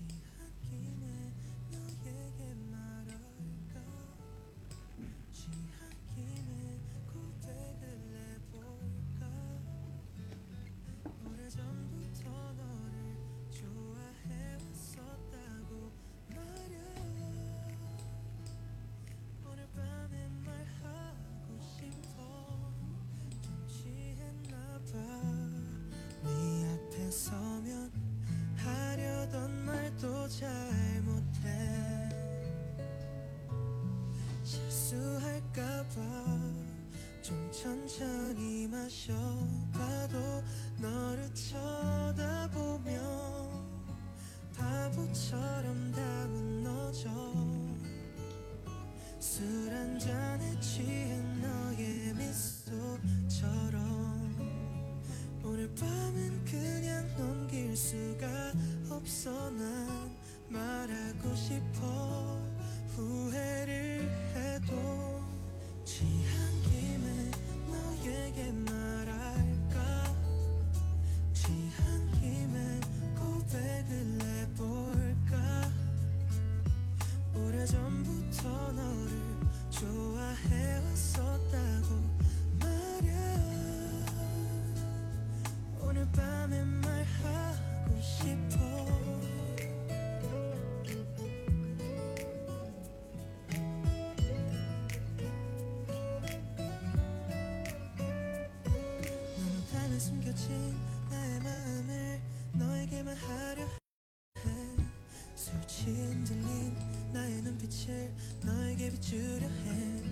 watching. 빛을 너에게 비추려 해.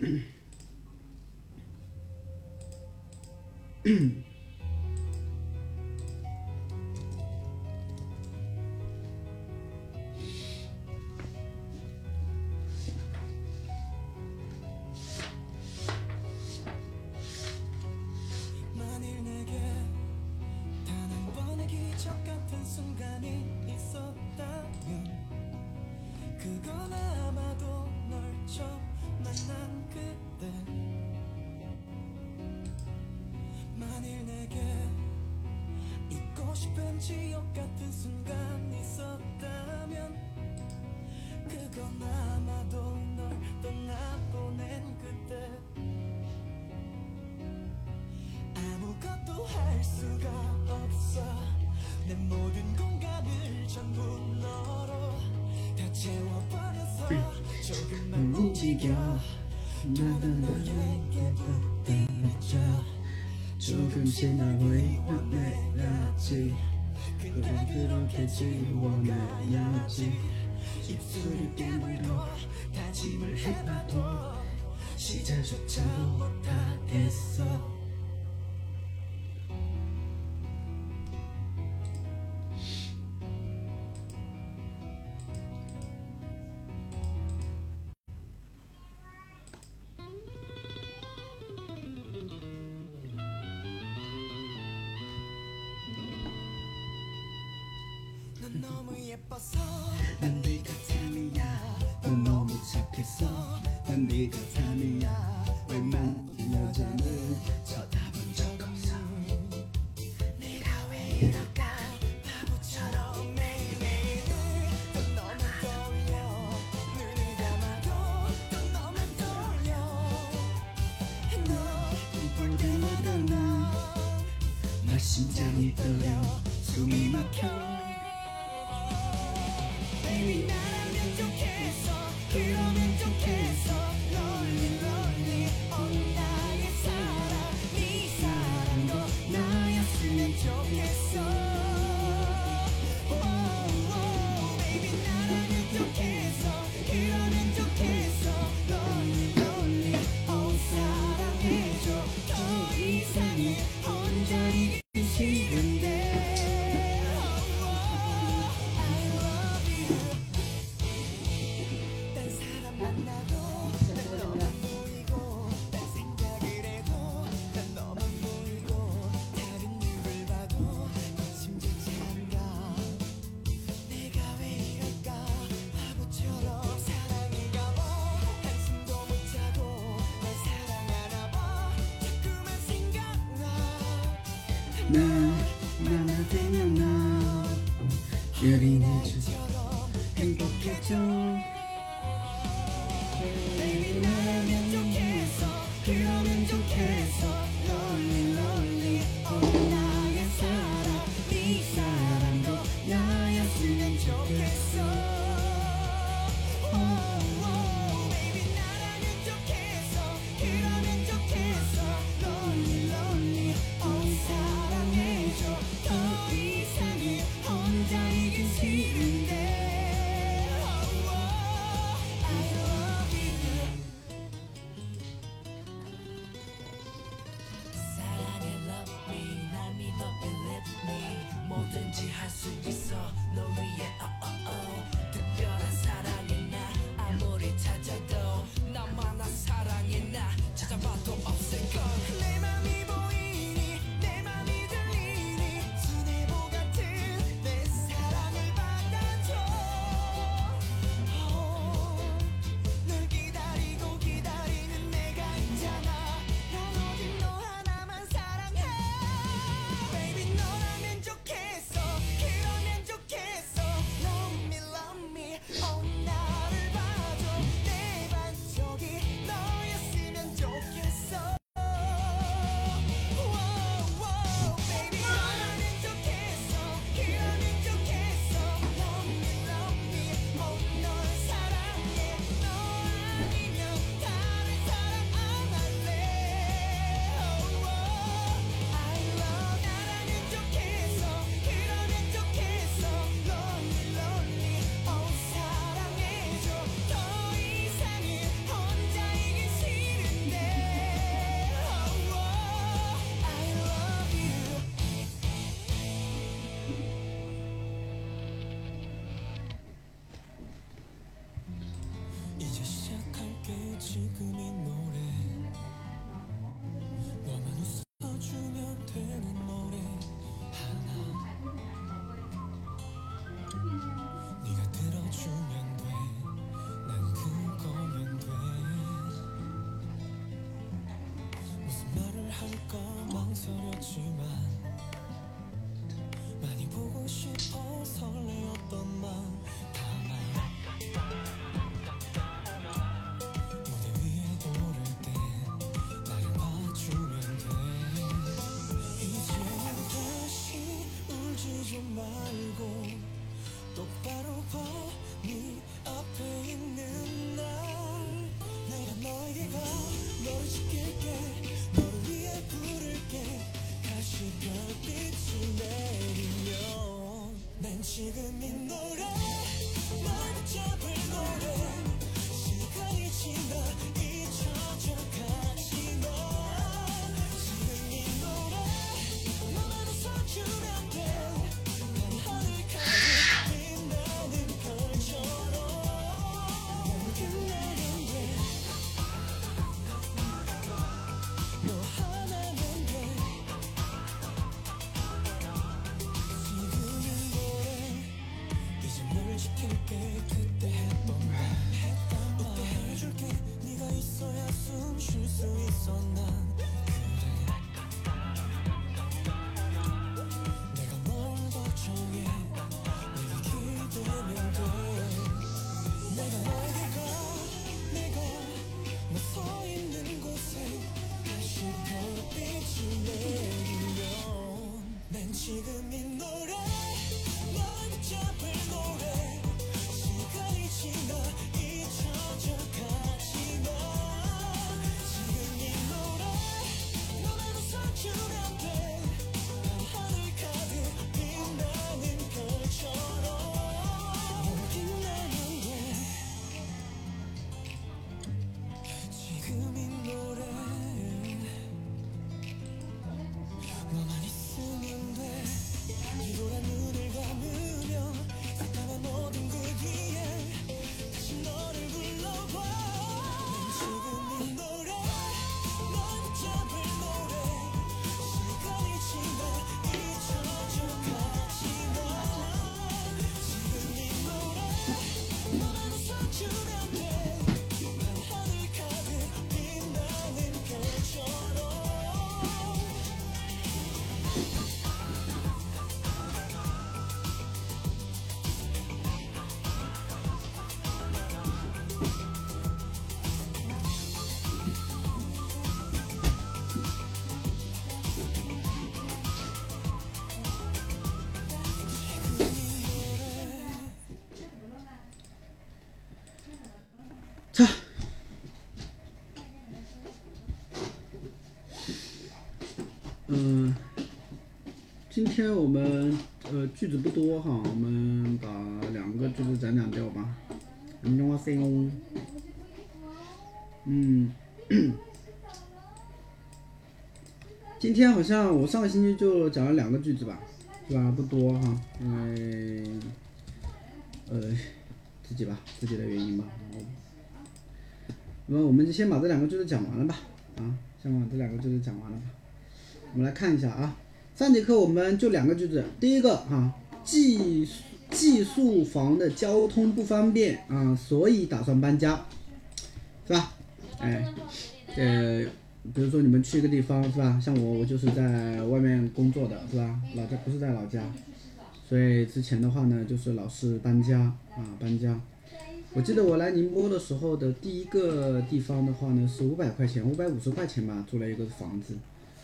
mm 금세 나와의 흩날랐지 그건 그렇게 지원하였지. 입술이 깨물어 다짐을 해봐도 시작조차 못하겠어. 今天我们呃句子不多哈，我们把两个句子讲讲掉吧。안녕하세요。嗯，今天好像我上个星期就讲了两个句子吧，是吧？不多哈，因为呃自己吧，自己的原因吧。那么我们就先把这两个句子讲完了吧，啊，先把这两个句子讲完了吧。我们来看一下啊， 上节课我们就两个句子，第一个啊，寄寄宿房的交通不方便啊，所以打算搬家，是吧？哎，呃，比如说你们去一个地方是吧？像我，我就是在外面工作的是吧？老家不是在老家，所以之前的话呢，就是老是搬家啊，搬家。我记得我来宁波的时候的第一个地方的话呢，是五百块钱，五百五十块钱吧，租了一个房子。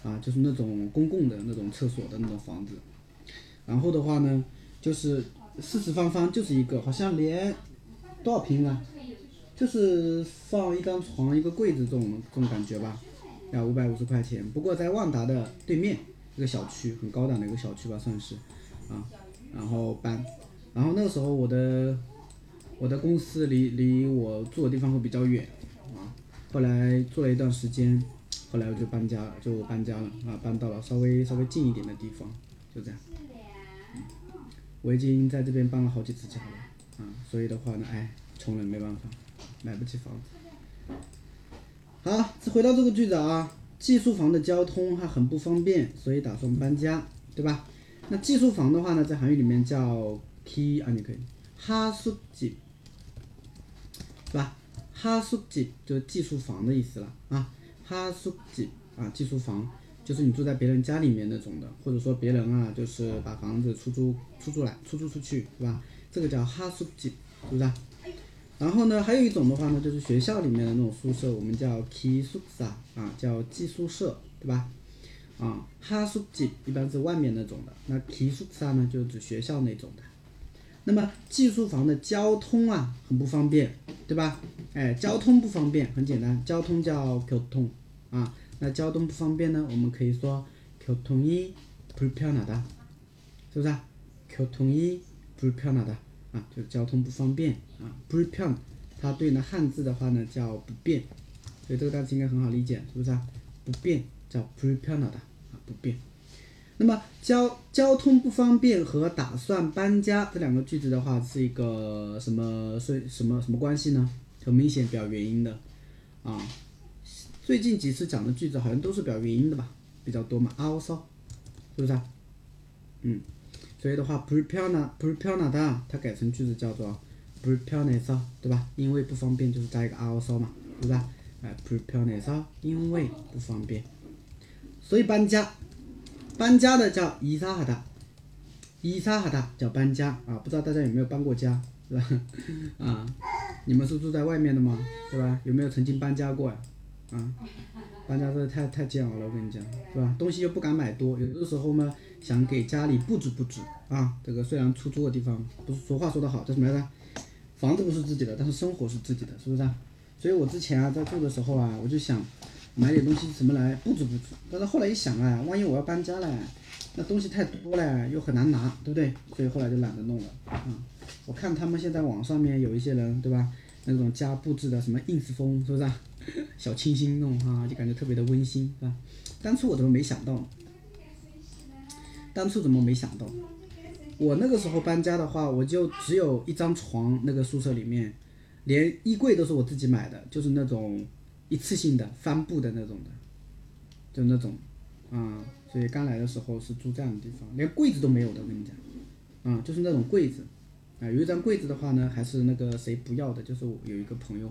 啊，就是那种公共的那种厕所的那种房子，然后的话呢，就是四四方方就是一个，好像连多少平啊，就是放一张床一个柜子这种这种感觉吧，要五百五十块钱。不过在万达的对面一个小区，很高档的一个小区吧，算是啊，然后搬，然后那个时候我的我的公司离离我住的地方会比较远啊，后来住了一段时间。后来我就搬家了，就搬家了啊，搬到了稍微稍微近一点的地方，就这样。我已经在这边搬了好几次家了，啊，所以的话呢，哎，穷人没办法，买不起房子。好，回到这个句子啊，寄宿房的交通还很不方便，所以打算搬家，对吧？那寄宿房的话呢，在韩语里面叫 T 啊，你可以哈宿집是吧？哈宿집就是寄宿房的意思了啊。哈苏吉啊寄宿房，就是你住在别人家里面那种的，或者说别人啊就是把房子出租出租来出租出去，对吧？这个叫哈苏吉，是不是？然后呢，还有一种的话呢，就是学校里面的那种宿舍，我们叫寄宿舍啊，叫寄宿舍，对吧？啊，哈苏吉一般是外面那种的，那寄宿舍呢，就是指学校那种的。那么寄宿房的交通啊，很不方便，对吧？哎，交通不方便，很简单，交通叫交通啊。那交通不方便呢，我们可以说交通이불편하 다， 是不是？交通이불편하다啊，就是交通不方便啊。불편它对应的汉字的话呢叫不便，所以这个单词应该很好理解，是不是？不便叫불편하다啊，不便。 那么交交通不方便和打算搬家这两个句子的话是一个什么所以什么什么关系呢？很明显表原因的。啊最近几次讲的句子好像都是表原因的吧比较多嘛。ao sao 是不是啊？嗯。所以的话 prepare prepare not 它改成句子叫做 prepare 对吧？因为不方便就是加一个 ao sao 嘛对吧 prepare 因为不方便。所以搬家搬家的叫伊萨哈达，伊萨哈达叫搬家啊，不知道大家有没有搬过家，是吧？啊，你们是住在外面的吗？是吧？有没有曾经搬家过呀？啊，搬家真的太太煎熬了，我跟你讲，是吧？东西又不敢买多，有的时候呢想给家里布置布置啊。这个虽然出租的地方不是说话说得好，叫什么来着？房子不是自己的，但是生活是自己的，是不是？所以我之前啊在住的时候啊，我就想。买点东西什么来布置布置，但是后来一想啊，万一我要搬家了，那东西太多了，又很难拿，对不对？所以后来就懒得弄了。啊，我看他们现在网上面有一些人，对吧？那种家布置的什么 ins 风，是不是？啊 小清新弄哈，就感觉特别的温馨，是吧？当初我怎么没想到？当初怎么没想到？我那个时候搬家的话，我就只有一张床，那个宿舍里面，连衣柜都是我自己买的，就是那种。一次性的帆布的那种的，就那种，啊，所以刚来的时候是住这样的地方，连柜子都没有的，我跟你讲，啊，就是那种柜子，啊，有一张柜子的话呢，还是那个谁不要的，就是我有一个朋友，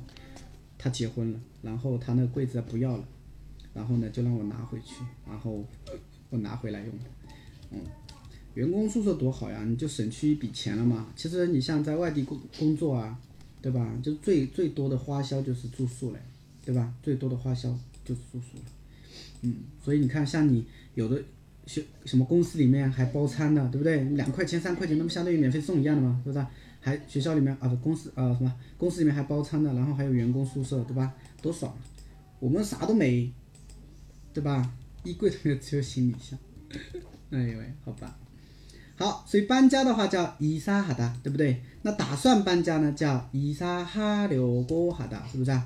他结婚了，然后他那个柜子不要了，然后呢就让我拿回去，然后我拿回来用，嗯，员工宿舍多好呀，你就省去一笔钱了嘛。其实你像在外地工工作啊，对吧？就最最多的花销就是住宿嘞。对吧？最多的花销就是住宿了，嗯，所以你看，像你有的学什么公司里面还包餐的，对不对？两块钱、三块钱，那不相当于免费送一样的吗？是不是？还学校里面啊不，公司啊什么公司里面还包餐的，然后还有员工宿舍，对吧？多爽！我们啥都没，对吧？衣柜里面只有行李箱，哎呦喂，好吧。好，所以搬家的话叫伊萨哈达，对不对？那打算搬家呢，叫伊萨哈留过哈达，是不是啊？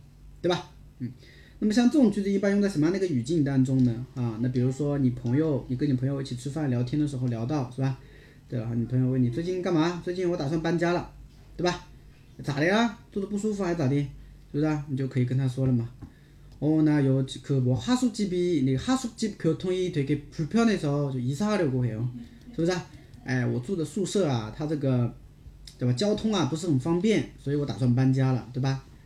对吧？嗯。那么像这种句子一般用在什么样的一个语境当中呢？啊，那比如说你朋友，你跟你朋友一起吃饭聊天的时候聊到是吧？对吧？你朋友问你最近干嘛？最近我打算搬家了，对吧？咋的呀？住的不舒服还是咋的？是不是啊？你就可以跟他说了嘛。哦，那요그뭐하숙집이네하숙집교통이되게불편해서저이사하려고해요是不是啊？哎，我住的宿舍啊，它这个对吧？交通啊不是很方便，所以我打算搬家了，对吧？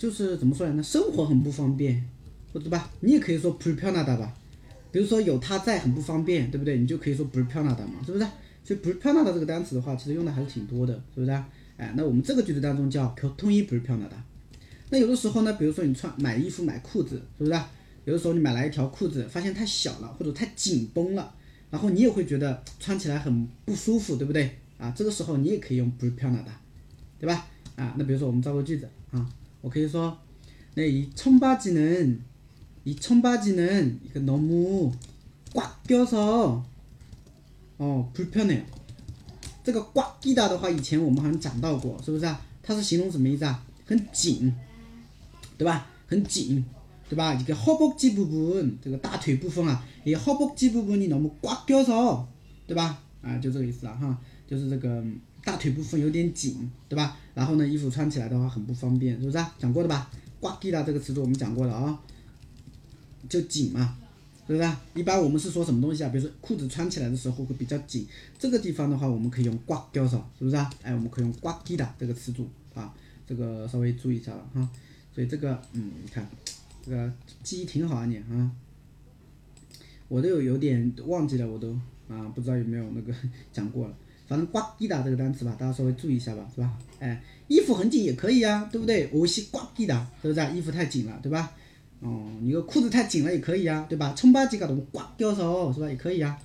就是怎么说来呢？生活很不方便，对吧？你也可以说 p r e p a r e 吧，比如说有他在很不方便，对不对？你就可以说 p r e p a r e 嘛，是不是？所以 p r e p a r e 这个单词的话，其实用的还是挺多的，是不是？哎，那我们这个句子当中叫可统一 p r e p a r e 那有的时候呢，比如说你穿买衣服买裤子，是不是？有的时候你买来一条裤子，发现太小了或者太紧绷了，然后你也会觉得穿起来很不舒服，对不对？啊，这个时候你也可以用 p r e p a r e 对吧？啊，那比如说我们造个句子啊。 我可以说，那이청바지는 이 청바지는 이거 너무 꽉 껴서 어 불편해요. 这个꽉 끼다 的话，以前我们好像讲到过，是不是啊？它是形容什么意思啊？很紧，对吧？很紧，对吧？ 이게 허벅지 부분, 这个大腿部分啊，이 허벅지 부분이 너무 꽉 껴서, 对吧？啊，就这个意思了哈，就是这个 大腿部分有点紧，对吧？然后呢，衣服穿起来的话很不方便，是不是、啊？讲过的吧？挂地的这个词组我们讲过了啊、就紧嘛，是不是、啊？一般我们是说什么东西啊？比如说裤子穿起来的时候会比较紧，这个地方的话我们可以用挂掉上，是不是啊？哎，我们可以用挂地的这个词组啊，这个稍微注意一下了哈、所以这个，嗯，你看这个记忆挺好啊你啊，我都有有点忘记了，我都啊不知道有没有那个 讲过了。反正挂地的这个单词吧，大家稍微注意一下吧，是吧？哎，衣服很紧也可以呀，对不对？我是挂地的，是不是？啊？衣服太紧了，对吧？哦，你个裤子太紧了也可以呀，对吧？冲巴几个都挂掉手是吧？也可以呀，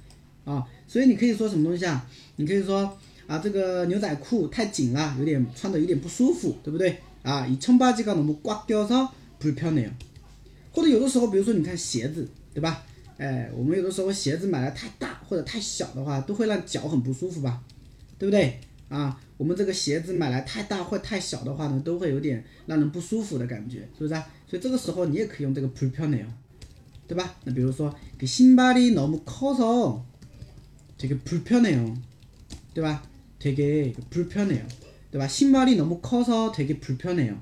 啊，所以你可以说什么东西啊？你可以说啊，这个牛仔裤太紧了，有点穿的有点不舒服，对不对？啊，以冲巴几个都挂掉手不漂亮。或者有的时候，比如说你看鞋子，对吧？哎，我们有的时候鞋子买的太大或者太小的话，都会让脚很不舒服吧，对不对？啊，我们这个鞋子买来太大或太小的话呢，都会有点让人不舒服的感觉，是不是啊？所以这个时候你也可以用这个불편해 요， 对吧？那比如说그신발이너무커서되게불편해 요， 对吧？되게불편해 요， 对吧？신발이너무커서되게불편해 요，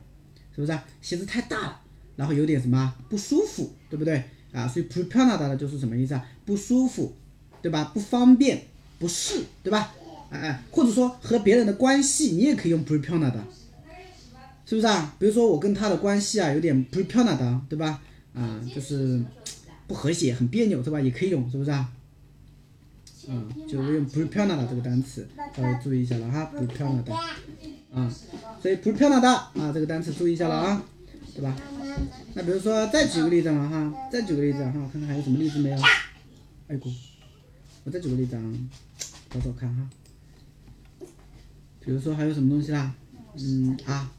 是不是啊？鞋子太大了，然后有点什么不舒服，对不对？啊，所以불편하다的就是什么意思啊？不舒服，对吧？不方便，不适，对吧？ 哎哎，或者说和别人的关系，你也可以用 prepare 的。是不是啊？比如说我跟他的关系啊，有点 prepare 的，对吧？啊，就是不和谐，很别扭是吧？也可以用，是不是啊？嗯，就是用 prepare 的这个单词，大家注意一下了哈，prepare 的。啊，所以 prepare 的啊，这个单词注意一下了啊，对吧？那比如说再举个例子嘛哈，再举个例子哈，我看看还有什么例子没有。哎，我我再举个例子啊，找找看哈。比如说还有什么东西啦？嗯啊。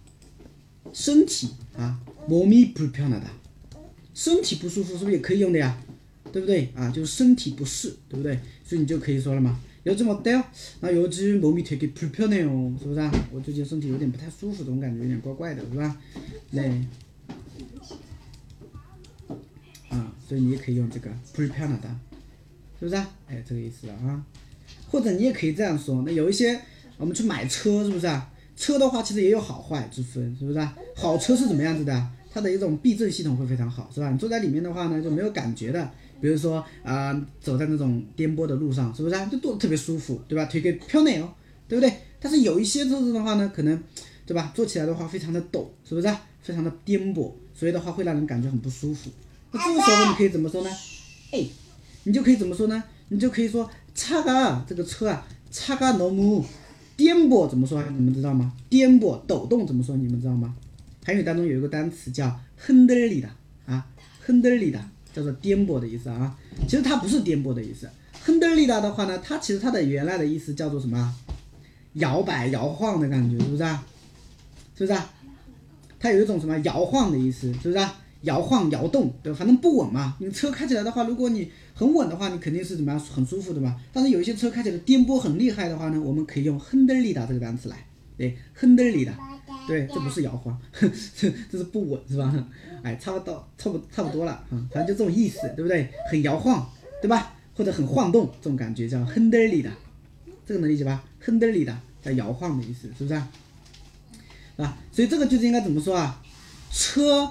身体啊，몸이불편하 다， 身体不舒服是不是也可以用的呀？对不对啊？就是身体不适，对不对？所以你就可以说了嘛。요즘어때 요？ 那요즘몸이되게불편해 요， 是不是啊？我最近身体有点不太舒服，这种感觉有点怪怪的，是吧？对。啊，所以你也可以用这个불편하 다， 是不是啊？哎，这个意思了啊。或者你也可以这样说，那有一些 我们去买车是不是啊？车的话其实也有好坏之分，是不是啊？好车是怎么样子的啊？它的一种避震系统会非常好，是吧？你坐在里面的话呢，就没有感觉的。比如说啊、走在那种颠簸的路上，是不是啊？就坐得特别舒服，对吧？腿给飘内哦，对不对？但是有一些车子的话呢，可能，对吧？坐起来的话非常的陡，是不是啊？非常的颠簸，所以的话会让人感觉很不舒服。那这个时候你可以怎么说呢？哎，你就可以怎么说呢？你就可以说차가这个车啊，차가 너무 颠簸怎么说？你们知道吗？颠簸、抖动怎么说？你们知道吗？韩语当中有一个单词叫흔들리다啊，흔들리다叫做颠簸的意思啊。其实它不是颠簸的意思，흔들리다的话呢，它其实它的原来的意思叫做什么？摇摆、摇晃的感觉，是不是？是不是？它有一种什么摇晃的意思，是不是？摇晃摇动，对吧？反正不稳嘛。你车开起来的话，如果你很稳的话，你肯定是怎么样，很舒服的嘛。但是有一些车开起来颠簸很厉害的话呢，我们可以用亨德利达这个单词来，对，亨德利达，对，这不是摇晃，这 这是不稳，是吧？哎，差不多，差不差不多了，嗯，反正就这种意思，对不对？很摇晃，对吧？或者很晃动，这种感觉叫亨德利达，这个能理解吧？亨德利达叫摇晃的意思，是不是？啊，所以这个句子应该怎么说啊？车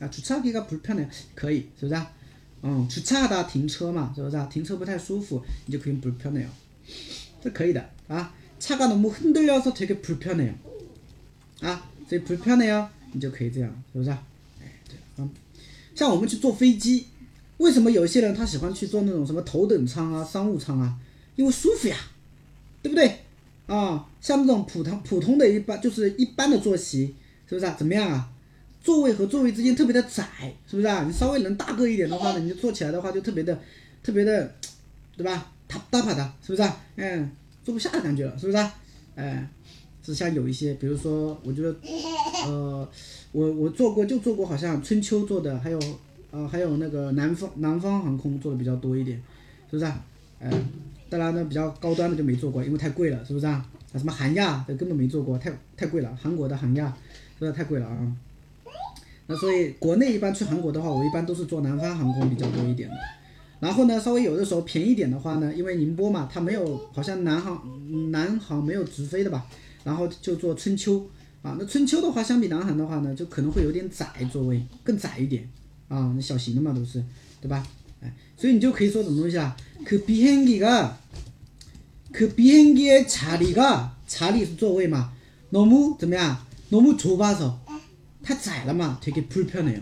啊，주차하기가불편해요，可以，是不是啊？嗯，주차하다停车嘛，是不是啊？停车不太舒服，你就可以불편해요，这可以的啊。차가너무흔들려서되게불편해요。啊，所以불편해요，你就可以这样，是不是啊？哎，对啊。像我们去坐飞机，为什么有一些人他喜欢去坐那种什么头等舱啊、商务舱啊？因为舒服呀，对不对？啊，像那种普通普通的一般就是一般的坐席，是不是啊？怎么样啊？ 座位和座位之间特别的窄，是不是啊？你稍微能大个一点的话呢，你就坐起来的话就特别的特别的，对吧？塔大帕的，是不是啊？嗯，坐不下的感觉了，是不是啊？哎，是像有一些，比如说，我觉得，呃，我我坐过就坐过，好像春秋坐的，还有呃还有那个南方南方航空坐的比较多一点，是不是啊？哎，当然呢，比较高端的就没坐过，因为太贵了，是不是啊？啊，什么韩亚的根本没坐过，太太贵了，韩国的韩亚，是不是太贵了啊？那所以国内一般去韩国的话，我一般都是坐南方航空比较多一点的。然后呢，稍微有的时候便宜点的话呢，因为宁波嘛，它没有好像南航南航没有直飞的吧，然后就坐春秋啊。那春秋的话，相比南航的话呢，就可能会有点窄座位，更窄一点啊，那小型的嘛都是，对吧？哎，所以你就可以说什么东西啊？그비행기가그비행기의자리가자리是座位嘛，너무怎么样？너무좁아서 太窄了嘛，되게불편해요，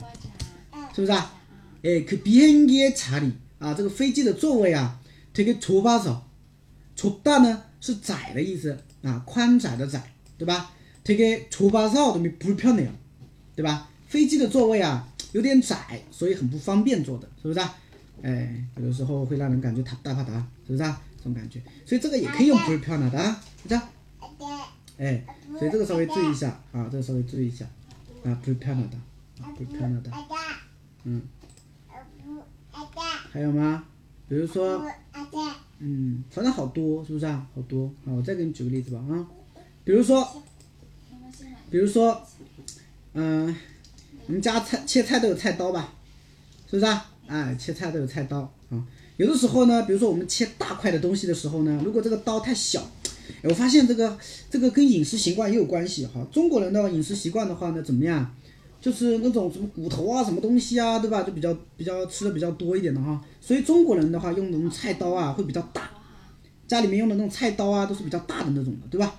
是不是啊？哎，그비행기의자리啊，这个飞机的座位啊，되게좁아서，좁다呢是窄的意思啊，宽窄的窄，对吧？되게좁아서等于불편해요，对吧？飞机的座位啊有点窄，所以很不方便坐的，是不是啊？哎，有的时候会让人感觉塔大帕达，是不是啊？这种感觉，所以这个也可以用불편하다，是不是啊？哎，所以这个稍微注意一下啊，这个稍微注意一下 啊，不漂亮的，不漂亮的，嗯，还有吗？比如说，嗯，反正好多，是不是啊？好多，啊，我再给你举个例子吧，啊，比如说，比如说，嗯，我们家菜切菜都有菜刀吧？是不是啊？哎，切菜都有菜刀啊。有的时候呢，比如说我们切大块的东西的时候呢，如果这个刀太小。我发现这个这个跟饮食习惯也有关系哈。中国人的饮食习惯的话呢，怎么样？就是那种什么骨头啊，什么东西啊，对吧？就比较比较吃的比较多一点的哈。所以中国人的话用的那种菜刀啊会比较大，家里面用的那种菜刀啊都是比较大的那种的，对吧？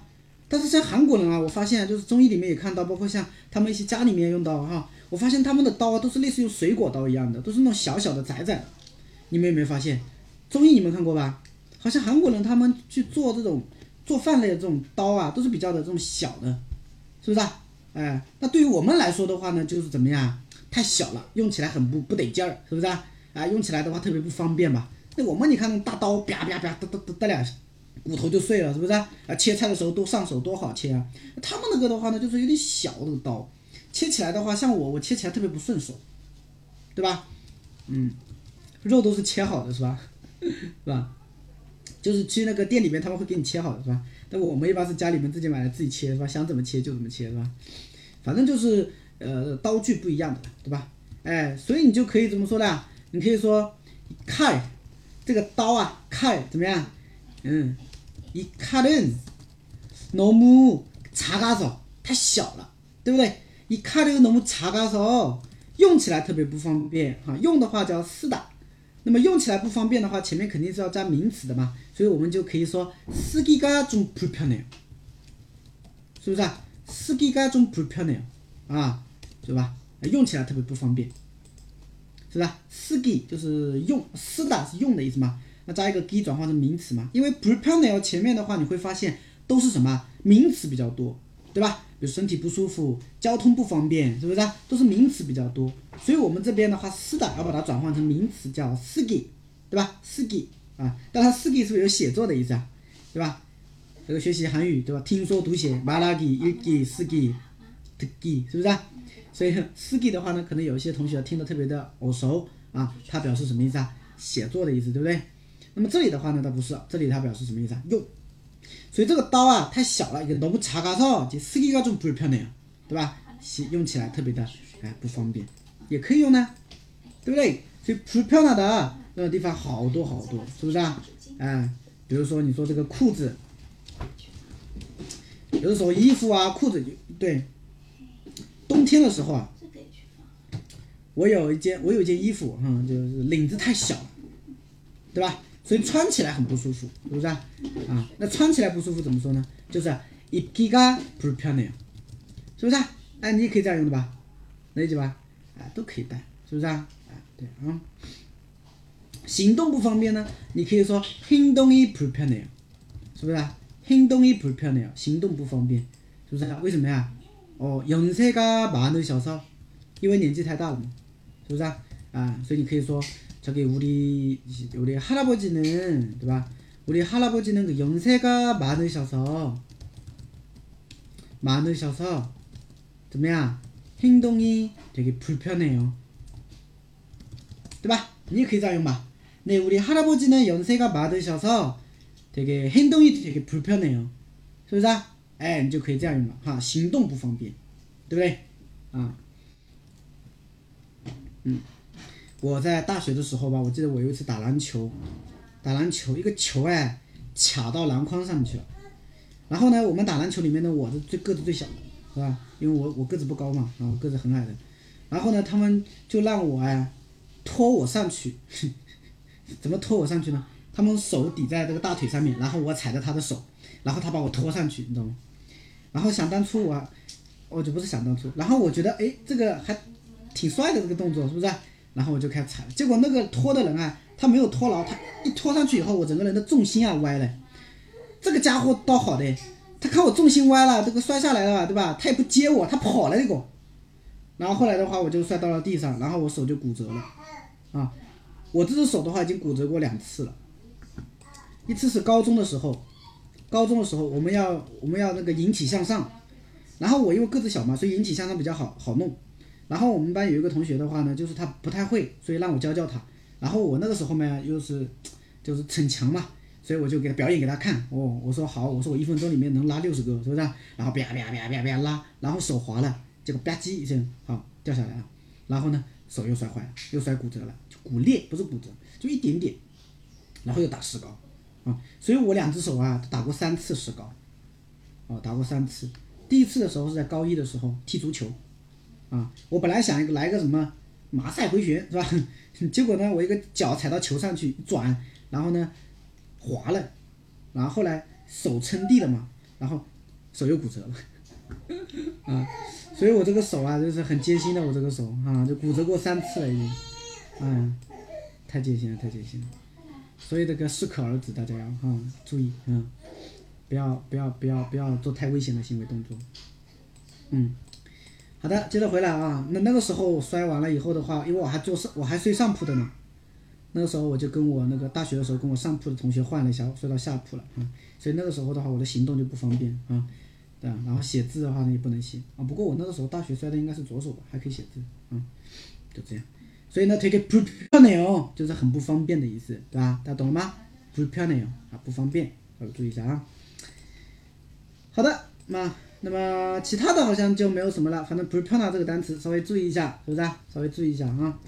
但是像韩国人啊，我发现就是综艺里面也看到，包括像他们一些家里面用到哈，我发现他们的刀啊都是类似于水果刀一样的，都是那种小小的窄窄。你们有没有发现？综艺你们看过吧？好像韩国人他们去做这种做饭类的这种刀啊，都是比较的这种小的，是不是啊？哎，那对于我们来说的话呢，就是怎么样？太小了，用起来很不不得劲儿，是不是啊？啊，用起来的话特别不方便吧？那我们你看那大刀，啪啪啪，哒哒哒哒两下，骨头就碎了，是不是啊？切菜的时候多上手多好切啊。他们那个的话呢，就是有点小的刀，切起来的话，像我我切起来特别不顺手，对吧？嗯，肉都是切好的是吧？是吧？就是去那个店里面他们会给你切好的是吧？但我们一般是家里面自己买来自己切是吧？想怎么切就怎么切是吧？反正就是呃刀具不一样的对吧？哎，所以你就可以怎么说呢？你可以说看这个刀啊，看怎么样？嗯，이칼은너무작아서太小了，对不对？이칼은너무작아서用起来特别不方便哈，用的话叫쓰다。 那么用起来不方便的话，前面肯定是要加名词的嘛，所以我们就可以说쓰기가좀불편해 요， 是不是啊？쓰기가좀불편해 요， 啊，是吧？用起来特别不方便，是吧？쓰기就是用，쓰다是用的意思嘛？那加一个 g 转换成名词嘛？因为불편해요前面的话你会发现都是什么名词比较多， 对吧？比如身体不舒服、交通不方便，是不是？都是名词比较多。所以我们这边的话，是的，要把它转换成名词，叫四季，对吧？四季啊，但它四季是不是有写作的意思啊？对吧？这个学习韩语，对吧？听说读写，马拉기읽기쓰기듣 기， 是不是？所以 四季的话呢，可能有一些同学听得特别的耳熟啊，它表示什么意思啊？写作的意思，对不对？那么这里的话呢，它不是，这里它表示什么意思啊？用。所以这个刀啊太小了，一个너무작아서就쓰기가좀불편해 요， 对吧？用起来特别的哎不方便，也可以用呢，对不对？所以불편하다那个地方好多好多，是不是啊？哎，比如说你说这个裤子，有的时候衣服啊裤子，对，冬天的时候啊，我有一件我有一件衣服哈，就是领子太小了，对吧？ 所以穿起来很不舒服，是不是啊？啊，那穿起来不舒服怎么说呢？就是입기가불편해 요， 是不是啊？哎，你也可以这样用的吧？理解吧？哎，都可以带，是不是啊？哎，对啊。行动不方便呢，你可以说행동이불편해 요， 是不是啊？행동이불편해 요， 行动不方便，是不是啊？为什么呀？哦，연세가많으셔 서， 因为年纪太大了嘛，是不是啊？啊，所以你可以说。 저기 우리 우리 할아버지는 对吧? 우리 할아버지는 그 연세가 많으셔서 많으셔서 怎么样? 행동이 되게 불편해요. 对吧?你也可以这样用吧. 네, 우리 할아버지는 연세가 많으셔서 되게 행동이 되게 불편해요. 是不是?哎,你就可以这样用了哈，行动不方便，对不对？啊，嗯。 我在大学的时候吧，我记得我有一次打篮球，打篮球一个球哎卡到篮筐上去了，然后呢，我们打篮球里面呢，我是最个子最小的，是吧？因为我我个子不高嘛，啊，我个子很矮的，然后呢，他们就让我哎拖我上去，怎么拖我上去呢？他们手抵在这个大腿上面，然后我踩着他的手，然后他把我拖上去，你知道吗？然后想当初我，我就不是想当初，然后我觉得哎这个还挺帅的这个动作，是不是？然后我就开始踩，结果那个拖的人啊，他没有拖牢，他一拖上去以后，我整个人的重心啊歪了。这个家伙倒好的，他看我重心歪了，这个摔下来了，对吧？他也不接我，他跑了一个。然后后来的话，我就摔到了地上，然后我手就骨折了。啊，我这只手的话已经骨折过两次了。一次是高中的时候，高中的时候我们要我们要那个引体向上，然后我因为个子小嘛，所以引体向上比较好好弄。然后我们班有一个同学的话呢，就是他不太会，所以让我教教他。然后我那个时候呢，又是就是逞强嘛，所以我就给他表演给他看。哦，我说好，我说我一分钟里面能拉六十个，是不是？然后啪啪啪啪啪拉，然后手滑了，结果吧唧一声，好掉下来了。然后呢，手又摔坏了，又摔骨折了，骨裂，不是骨折，就一点点。然后又打石膏，啊，所以我两只手啊打过三次石膏，哦，打过三次。第一次的时候是在高一的时候踢足球。啊，我本来想一个来个什么马赛回旋是吧？结果呢，我一个脚踩到球上去转，然后呢滑了，然后后来手撑地了嘛，然后手又骨折了，啊，所以我这个手啊就是很艰辛的，我这个手啊就骨折过三次了已经，哎，太艰辛了，太艰辛了，所以这个适可而止，大家要哈注意啊，不要不要不要不要做太危险的行为动作，嗯。好的，接着回来啊。那那个时候摔完了以后的话，因为我还坐上，我还睡上铺的呢。那个时候我就跟我那个大学的时候跟我上铺的同学换了一下，我睡到下铺了啊，所以那个时候的话，我的行动就不方便啊，对啊，然后写字的话呢也不能写啊，不过我那个时候大学摔的应该是左手吧，还可以写字啊，就这样，所以呢，推给不漂亮哦，就是很不方便的意思，对吧？大家懂了吗？不漂亮哦，啊，不方便，要注意一下啊。好的，那那么其他的好像就没有什么了，反正 prepare 这个单词稍微注意一下，是不是？稍微注意一下啊。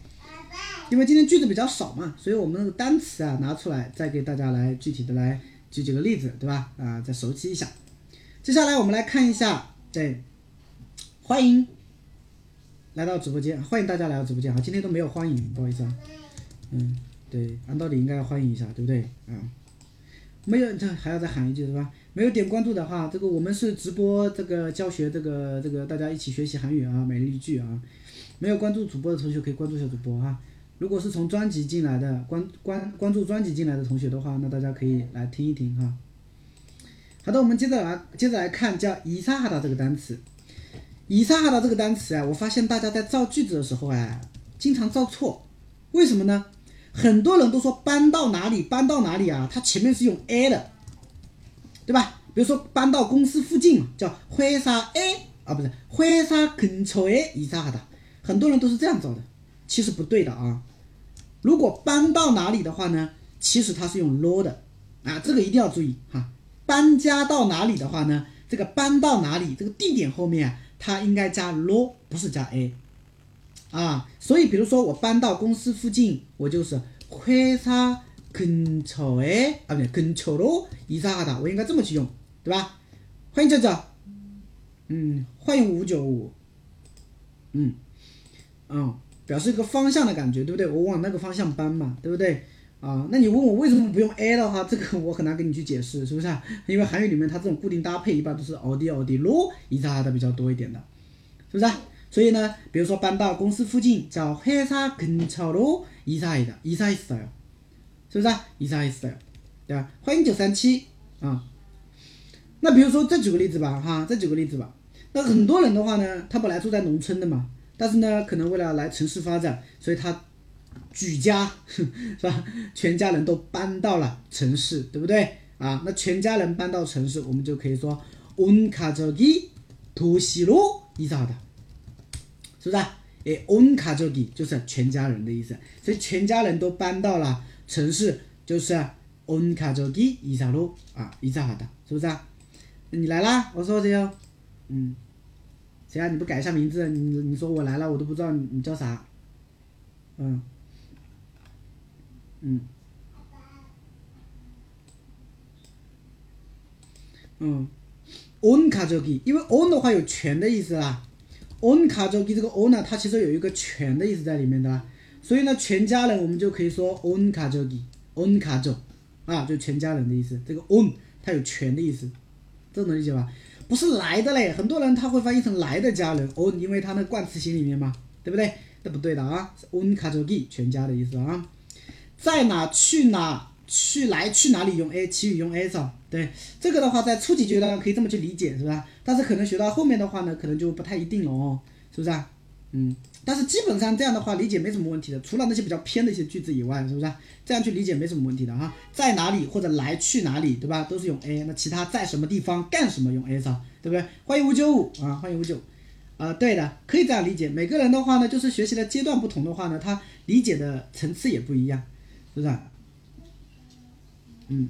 因为今天句子比较少嘛，所以我们那个单词啊拿出来，再给大家来具体的来举几个例子，对吧？啊，再熟悉一下。接下来我们来看一下，对，欢迎来到直播间，欢迎大家来到直播间啊！今天都没有欢迎，不好意思啊。嗯，对，按道理应该要欢迎一下，对不对？啊，没有，这还要再喊一句是吧？没有点关注的话，这个我们是直播这个教学，这个这个大家一起学习韩语啊，每日一句啊。没有关注主播的同学可以关注一下主播啊。如果是从专辑进来的关关关注专辑进来的同学的话，那大家可以来听一听哈。好的，我们接着来接着来看叫伊萨哈达这个单词。伊萨哈达这个单词啊，我发现大家在造句子的时候哎，经常造错，为什么呢？很多人都说搬到哪里搬到哪里啊，它前面是用 a 的，对吧？比如说搬到公司附近嘛，叫회사 A 啊，不是회사근처에이사하다，很多人都是这样造的，其实不对的啊。如果搬到哪里的话呢，其实它是用 lo 的啊，这个一定要注意哈。搬家到哪里的话呢，这个搬到哪里这个地点后面啊，它应该加 lo，不是加 a 啊。所以比如说我搬到公司附近，我就是회사근처에啊，不对，근처로이사하다，我应该这么去用，对吧？欢迎舅舅，嗯，欢迎五九五，嗯，嗯。表示一个方向的感觉，对不对？我往那个方向搬嘛，对不对？啊，那你问我为什么不用 a 的话，这个我很难跟你去解释，是不是？因为韩语里面它这种固定搭配一般都是奥迪奥迪罗一扎的比较多一点的，是不是？ 所以呢，比如说搬到公司附近叫회사근처로이사이다이사했어 요， 是不是？이사했어 요， 对吧？欢迎九三七啊。那比如说再举个例子吧，哈，再举个例子吧。那很多人的话呢，他本来住在农村的嘛。但是呢，可能为了来城市发展，所以他举家是吧？全家人都搬到了城市，对不对啊？那全家人搬到城市，我们就可以说온가족이도시로이사 다， 是不是？哎，onkajogi 就是全家人的意思，所以全家人都搬到了城市，就是 onkajogi 伊萨路啊，伊萨哈的，是不是？你来啦，我说谁哦？嗯，谁啊？你不改一下名字，你你说我来了，我都不知道你叫啥。嗯，嗯，嗯，onkajogi，因为 on 的话有全的意思啦。Onka Joji 这个 on 呢它其实有一个全的意思在里面的，所以呢，全家人我们就可以说 Onka Joji，Onka Jo 啊，就全家人的意思，这个 On 它有全的意思。这能理解吧？不是来的嘞，很多人他会翻译成来的家人，On 因为他那冠词型里面嘛，对不对？那不对的啊，Onka Joji 全家的意思啊，在哪去哪，去来去哪里用 A 其余用 A 上。对，这个的话在初级阶段可以这么去理解，是吧？但是可能学到后面的话呢，可能就不太一定了哦，是不是啊？嗯。但是基本上这样的话理解没什么问题的，除了那些比较偏的一些句子以外，是不是？这样去理解没什么问题的哈。在哪里或者来去哪里，对吧？都是用 a。那其他在什么地方干什么用 a 上，对不对？欢迎五九五啊，欢迎五九，啊，对的，可以这样理解。每个人的话呢，就是学习的阶段不同的话呢，他理解的层次也不一样，是不是？嗯，嗯，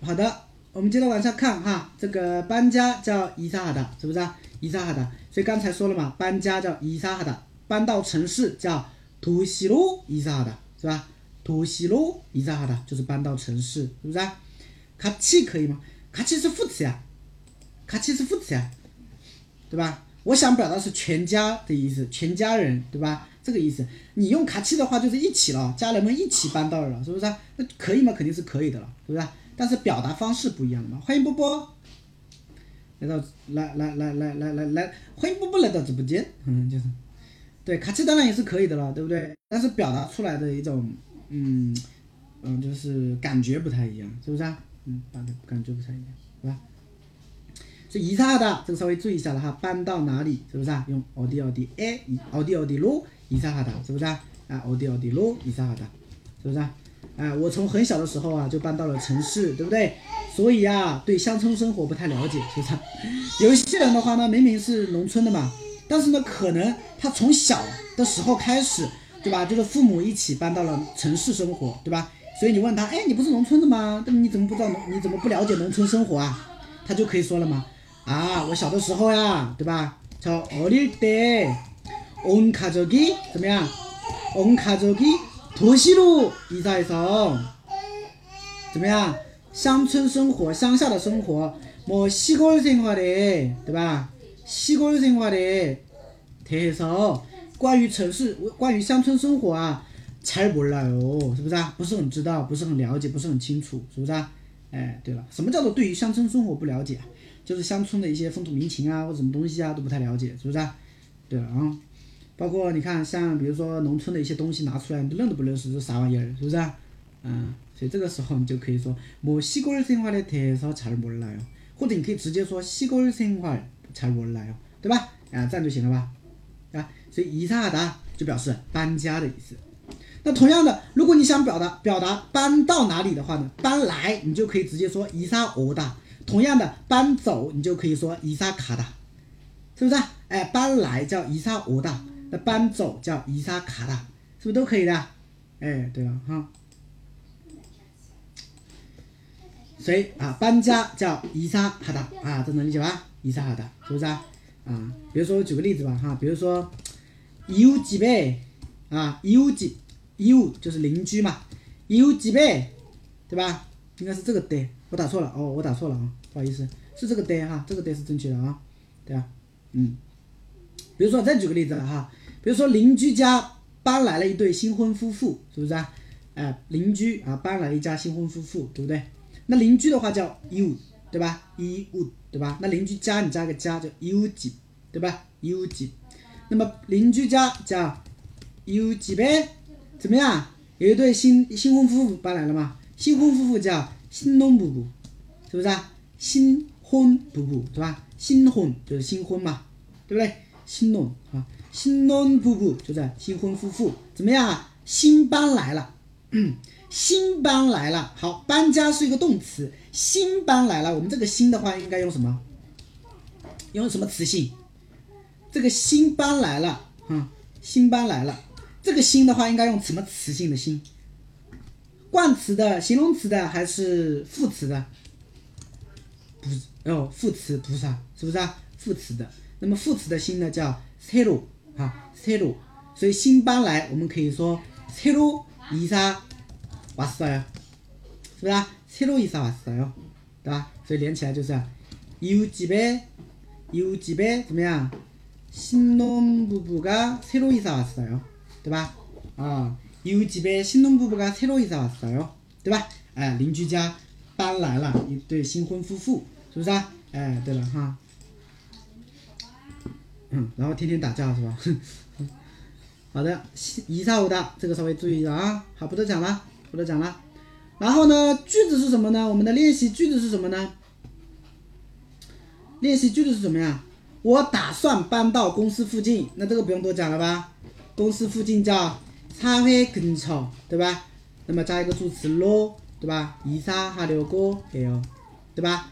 好的，我们接着往下看哈，这个搬家叫伊萨的，是不是啊？伊萨哈达，所以刚才说了嘛，搬家叫伊萨哈达，搬到城市叫图西路伊萨哈达，是吧？图西路伊萨哈达就是搬到城市，是不是？卡奇可以吗？卡奇是副词呀，卡奇是副词呀，对吧？我想表达是全家的意思，全家人，对吧？这个意思，你用卡奇的话就是一起了，家人们一起搬到了，是不是？那可以吗？肯定是可以的了，是不是？但是表达方式不一样了嘛。欢迎波波。来到来来来来来来来，欢迎波波来到直播间，嗯，就是，对，卡奇当然也是可以的了，对不对？但是表达出来的一种，嗯嗯，就是感觉不太一样，是不是啊？嗯，感觉感觉不太一样，是吧？所以伊萨哈达这个稍微注意一下了哈，搬到哪里是不是啊？用奥迪奥迪哎，奥迪奥迪路伊萨哈达是不是啊？啊，奥迪奥迪路伊萨哈达是不是啊？啊，我从很小的时候啊就搬到了城市，对不对？所以呀，对乡村生活不太了解，是不是啊？有一些人的话呢，明明是农村的嘛，但是呢，可能他从小的时候开始，对吧？就是父母一起搬到了城市生活，对吧？所以你问他，哎，你不是农村的吗？那么你怎么不知道农？你怎么不了解农村生活啊？他就可以说了嘛，啊，我小的时候呀，对吧？저어릴때온가족이怎么样？온가족이 도시로이사해서怎么样？乡村生活，乡下的生活，뭐시골생활에对吧？시골생활에대해서关于城市，关于乡村生活啊，잘몰라요，是不是啊？不是很知道，不是很了解，不是很清楚，是不是啊？哎，对了，什么叫做对于乡村生活不了解啊？就是乡村的一些风土民情啊，或者什么东西啊，都不太了解，是不是啊？对了啊， 包括你看，像比如说农村的一些东西拿出来，你都认都不认识是啥玩意儿，是不是啊？嗯，所以这个时候你就可以说뭐시골생활에대해서잘몰라요，或者你可以直接说시골생활잘몰라요，对吧？啊，这样就行了吧？啊，所以이사하다就表示搬家的意思。那同样的，如果你想表达表达搬到哪里的话呢，搬来你就可以直接说이사오다。同样的，搬走你就可以说이사가다，是不是啊？哎，搬来叫이사오다， 那搬走叫伊莎卡达，是不是都可以的？哎，对了哈。谁啊？搬家叫伊莎卡达，啊，这能理解吧？伊莎卡达，是不是啊？啊，比如说我举个例子吧哈，比如说 you 几倍啊，you 几 you 就是邻居嘛，you 几倍，对吧？应该是这个 day 我打错了哦，我打错了啊，不好意思，是这个 day 哈，这个 day 是正确的啊，对吧？嗯。比如说再举个例子哈。比如说邻居家搬来了一对新婚夫妇，是不是啊？哎，邻居啊搬来一家新婚夫妇，对不对？那邻居的话叫 you，，对吧？一物，对吧？那邻居家你加个家叫一物几，对吧？一物几，那么邻居家叫一物几呗？怎么样？有一对新新婚夫妇搬来了嘛？新婚夫妇叫新农夫妇，是不是啊？新婚夫妇是吧？新婚就是新婚嘛，对不对？新农啊，新婚夫妇就是新婚夫妇，怎么样啊？新搬来了，新搬来了。好，搬家是一个动词，新搬来了。我们这个新的话应该用什么？用什么词性？这个新搬来了，啊，新搬来了。这个新的话应该用什么词性的新？冠词的、形容词的还是副词的？不是哦，副词不是啊，是不是啊？副词的。那么副词的新呢叫새로 啊，새로。所以新搬来我们可以说새로이사왔어 요， 是不是啊？새로이사왔어 요， 对吧？所以连起来就是이웃집에이웃집에怎么样？신혼부부가새로이사왔어 요。 对吧？啊，이웃집에신혼부부가새로이사왔어 요， 对吧？哎，邻居家搬来了一对新婚夫妇，是不是啊？哎，对了哈， 嗯，然后天天打架是吧？好的，一下午的这个稍微注意一下啊。好，不多讲了，不多讲了。然后呢，句子是什么呢？我们的练习句子是什么呢？练习句子是什么呀？我打算搬到公司附近，那这个不用多讲了吧？公司附近叫사회근 처， 对吧？那么加一个助词로， 对吧？이사하려고해 요， 对吧？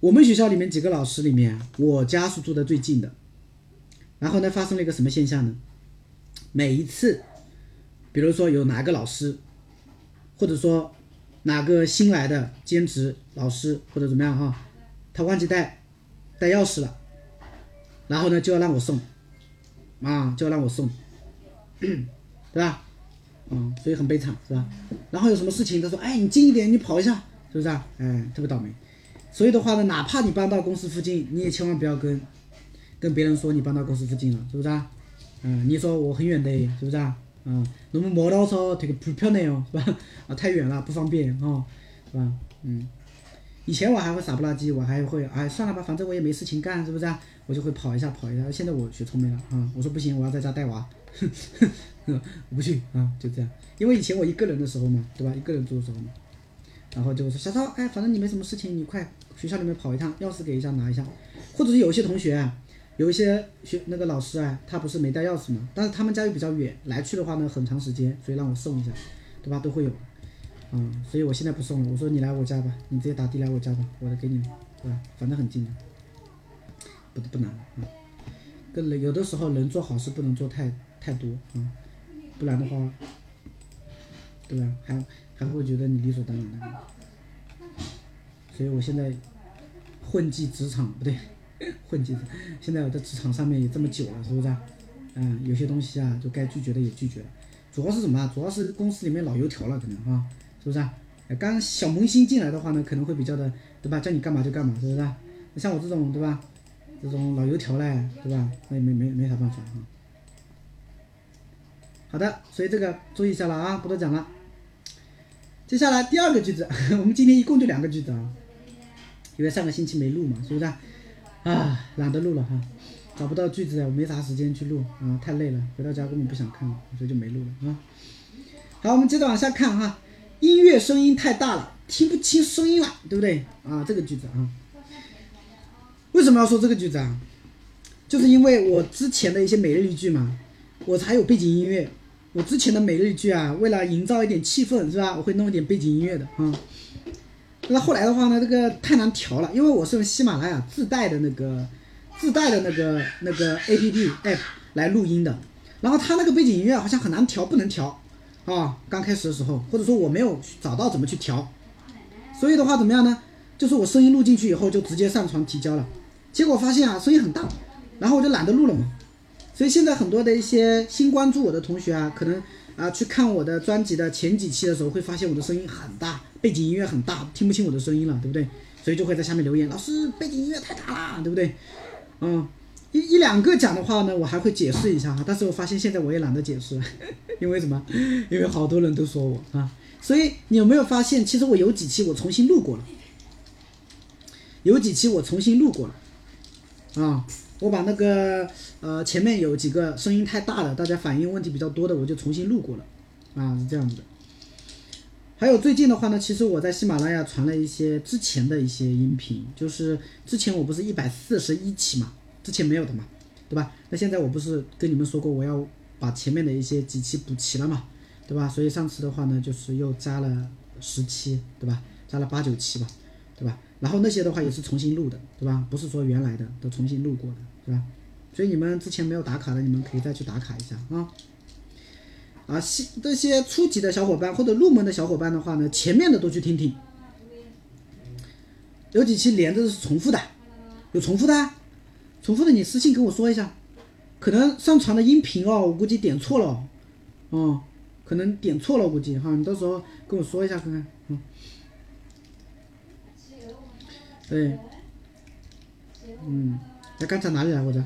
我们学校里面几个老师里面，我家是住的最近的。然后呢，发生了一个什么现象呢？每一次，比如说有哪个老师，或者说哪个新来的兼职老师或者怎么样哈，他忘记带带钥匙了，然后呢就要让我送，啊，就要让我送。对吧？嗯，所以很悲惨，是吧？然后有什么事情，他说：“哎，你近一点，你跑一下，是不是啊？”哎，特别倒霉。所以的话呢，哪怕你搬到公司附近，你也千万不要跟跟别人说你搬到公司附近了，是不是啊？嗯，你说我很远的，是不是啊？嗯，那么摩托车这个不漂亮哦，是吧？啊，太远了，不方便哦，是吧？嗯。以前我还会傻不拉几，我还会，哎，算了吧，反正我也没事情干，是不是啊？我就会跑一下跑一下，现在我学聪明了啊，我说不行，我要在家带娃。哼 哼，我不去啊，就这样，因为以前我一个人的时候嘛，对吧？一个人住的时候嘛。然后就说小超，哎，反正你没什么事情，你快学校里面跑一趟，钥匙给一下拿一下，或者是有些同学啊。有一些学那个老师啊，他不是没带钥匙嘛，但是他们家又比较远，来去的话呢很长时间，所以让我送一下，对吧？都会有，嗯，所以我现在不送了。我说你来我家吧，你直接打的来我家吧，我给你，对吧？反正很近的，不不难啊。跟人有的时候人做好事不能做太太多啊，不然的话，对吧？还有还会觉得你理所当然的。所以我现在混迹职场不对。混迹，现在我在职场上面也这么久了，是不是？嗯，有些东西啊，就该拒绝的也拒绝了。主要是什么？主要是公司里面老油条了，可能啊，是不是？刚小萌新进来的话呢，可能会比较的，对吧？叫你干嘛就干嘛，是不是？像我这种，对吧？这种老油条嘞，对吧？那也没没没啥办法啊。好的，所以这个注意一下了啊，不多讲了。接下来第二个句子，我们今天一共就两个句子啊，因为上个星期没录嘛，是不是？啊，懒得录了哈，找不到句子，我没啥时间去录啊，太累了，回到家根本不想看了，所以就没录了啊。好，我们接着往下看哈，音乐声音太大了，听不清声音了，对不对啊？这个句子啊，为什么要说这个句子啊？就是因为我之前的一些每日一句嘛，我才有背景音乐，我之前的每日一句啊，为了营造一点气氛，是吧？我会弄一点背景音乐的啊。那后来的话呢，这个太难调了，因为我是用喜马拉雅自带的那个自带的那个那个 A P P app 来录音的，然后它那个背景音乐好像很难调，不能调啊。刚开始的时候，或者说我没有找到怎么去调，所以的话怎么样呢？就是我声音录进去以后就直接上传提交了，结果发现啊声音很大，然后我就懒得录了嘛。所以现在很多的一些新关注我的同学啊，可能。啊，去看我的专辑的前几期的时候，会发现我的声音很大，背景音乐很大，听不清我的声音了，对不对？所以就会在下面留言，老师背景音乐太大了，对不对？嗯，一一两个讲的话呢，我还会解释一下哈，但是我发现现在我也懒得解释，因为什么？因为好多人都说我啊，所以你有没有发现，其实我有几期我重新录过了，有几期我重新录过了，啊。我把那个呃前面有几个声音太大了，大家反映问题比较多的，我就重新录过了，啊是这样子的。还有最近的话呢，其实我在喜马拉雅传了一些之前的一些音频，就是之前我不是一百四十一期嘛，之前没有的嘛，对吧？那现在我不是跟你们说过我要把前面的一些几期补齐了嘛，对吧？所以上次的话呢，就是又加了十期，对吧？加了八九期吧，对吧？然后那些的话也是重新录的，对吧？不是说原来的都重新录过的，对吧？所以你们之前没有打卡的，你们可以再去打卡一下啊。啊，新这些初级的小伙伴或者入门的小伙伴的话呢，前面的都去听听。有几期连着是重复的，有重复的，重复的你私信跟我说一下，可能上传的音频哦，我估计点错了，哦，可能点错了，我估计哈，你到时候跟我说一下看看，嗯。对，嗯，在刚才哪里来？我在，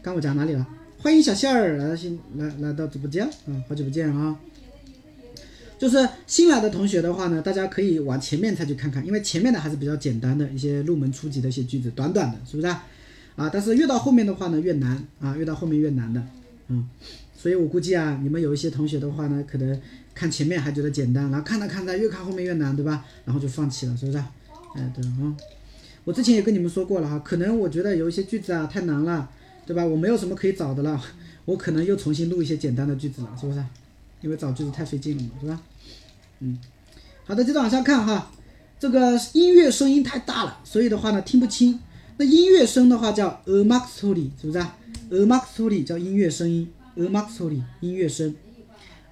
刚我讲哪里了？欢迎小仙儿来新来来到直播间，嗯，好久不见啊！就是新来的同学的话呢，大家可以往前面再去看看，因为前面的还是比较简单的一些入门初级的一些句子，短短的，是不是啊？啊，但是越到后面的话呢，越难啊，越到后面越难的，嗯，所以我估计啊，你们有一些同学的话呢，可能看前面还觉得简单，然后看着看着越看后面越难，对吧？然后就放弃了，是不是？哎，对啊。我之前也跟你们说过了哈，可能我觉得有一些句子啊太难了，对吧？我没有什么可以找的了，我可能又重新录一些简单的句子了，是不是？因为找句子太费劲了嘛，是吧？嗯，好的，接着往下看哈，这个音乐声音太大了，所以的话呢听不清。那音乐声的话叫 a m a x o l y 是不是啊 a m a x o l y 叫音乐声音 a m a x o l y 音乐声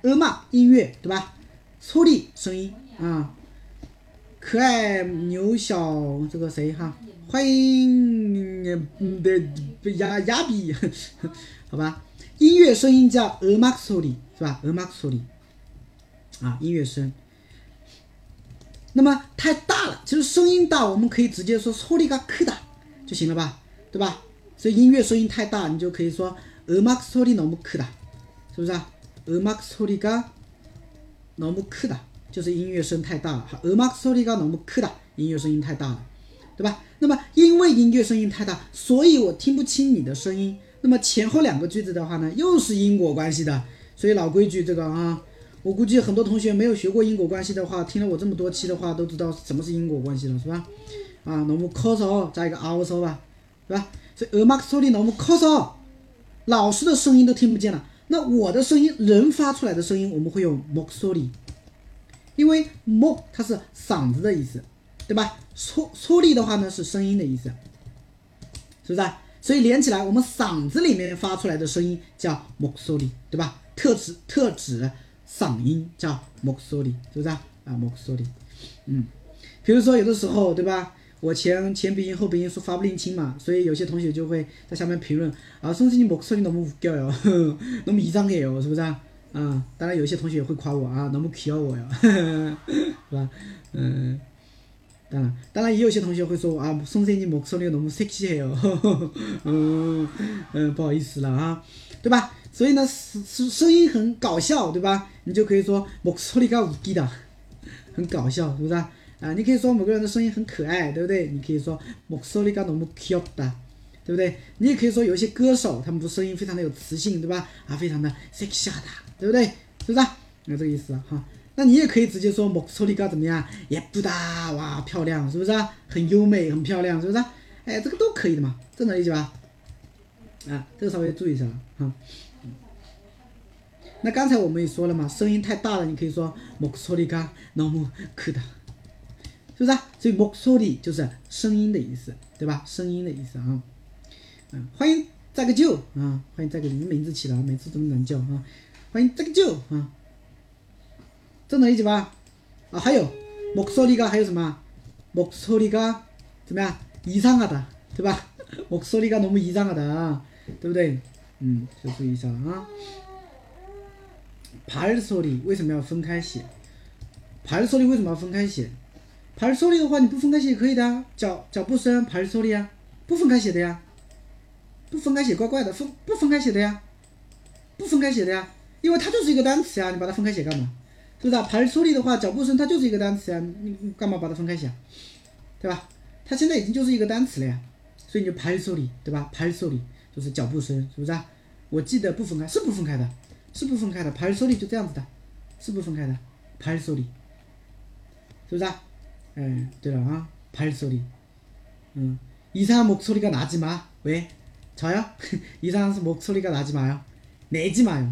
a m a 音乐对吧 s o l y 声音啊。可爱牛小这个谁哈，欢迎的亚亚比，好吧，音乐声音叫 e m a x o 是吧 e m a x o 啊，音乐声。那么太大了，其实声音大，我们可以直接说 s o l i g 就行了吧，对吧？所以音乐声音太大，你就可以说 e m a x o l i 너무크 다， 是不是啊 e m a x o l i g a 너무크 다。 就是音乐声太大了。음악소리가너무크 다， 音乐声音太大了，对吧？那么因为音乐声音太大，所以我听不清你的声音。那么前后两个句子的话呢，又是因果关系的。所以老规矩，这个啊，我估计很多同学没有学过因果关系的话，听了我这么多期的话，都知道什么是因果关系了，是吧？啊，너무커서加一个아우서吧，是吧？所以음악소리너무커서老师的声音都听不见了。那我的声音，人发出来的声音，我们会用목소 리， 因为목它是嗓子的意思，对吧？소소리的话呢是声音的意思，是不是？所以连起来，我们嗓子里面发出来的声音叫목소 리， 对吧？特指特指嗓音叫목소 리， 是不是啊？啊，목소 리， 嗯，比如说有的时候，对吧？我前前鼻音后鼻音说发不灵清嘛，所以有些同学就会在下面评论啊，宋生你목소리너무웃겨 요， 너무이상해 요， 是不是啊？ 啊，当然有些同学也会夸我啊，너무귀여我哟，是吧？嗯，当然，当然也有些同学会说啊，宋生你목소리너무섹시해 요， 嗯嗯，不好意思了啊，对吧？所以呢，声声音很搞笑，对吧？你就可以说목소리가웃기 다， 很搞笑，是不是啊？啊，你可以说某个人的声音很可爱，对不对？你可以说목소리가너무귀엽 다， 对不对？你也可以说有一些歌手，他们的声音非常的有磁性，对吧？啊，非常的 sexy 的， 对不对？是不是？那这个意思哈。那你也可以直接说목소리가怎么样？예쁘 다， 哇，漂亮，是不是？很优美，很漂亮，是不是？哎，这个都可以的嘛，这能理解吧？啊，这个稍微注意一下哈。那刚才我们也说了嘛，声音太大了，你可以说목소리가너무크 다。 是不是啊？所以목소리就是声音的意思，对吧？声音的意思啊。嗯，欢迎再个舅啊，欢迎再个，你名字起了，每次这么难叫啊。 欢迎再个舅啊，这能理解吧？啊，还有목소리가还有什么？목소리가怎么样？이상하 다， 对吧？목소리가너무이상하 다， 对不对？嗯，就注意一下啊。발소리为什么要分开写？발소리为什么要分开写？排소리的话，你不分开写也可以的啊，脚脚步声排소리啊，不分开写的呀，不分开写怪怪的，分不分开写的呀，不分开写的呀， 因为它就是一个单词呀，你把它分开写干嘛？是不是啊？排소리的话，脚步声它就是一个单词呀，你你干嘛把它分开写？对吧？它现在已经就是一个单词了呀，所以你就排소리对吧？排소리就是脚步声，是不是啊？我记得不分开，是不分开的，是不分开的，排소리就这样子的，是不分开的，排소리是不是啊？哎，对了啊，발소 리， 嗯，이상한목소리가나지 마， 喂，저요？ 이상한목소리가나지마 요， 내지마 요，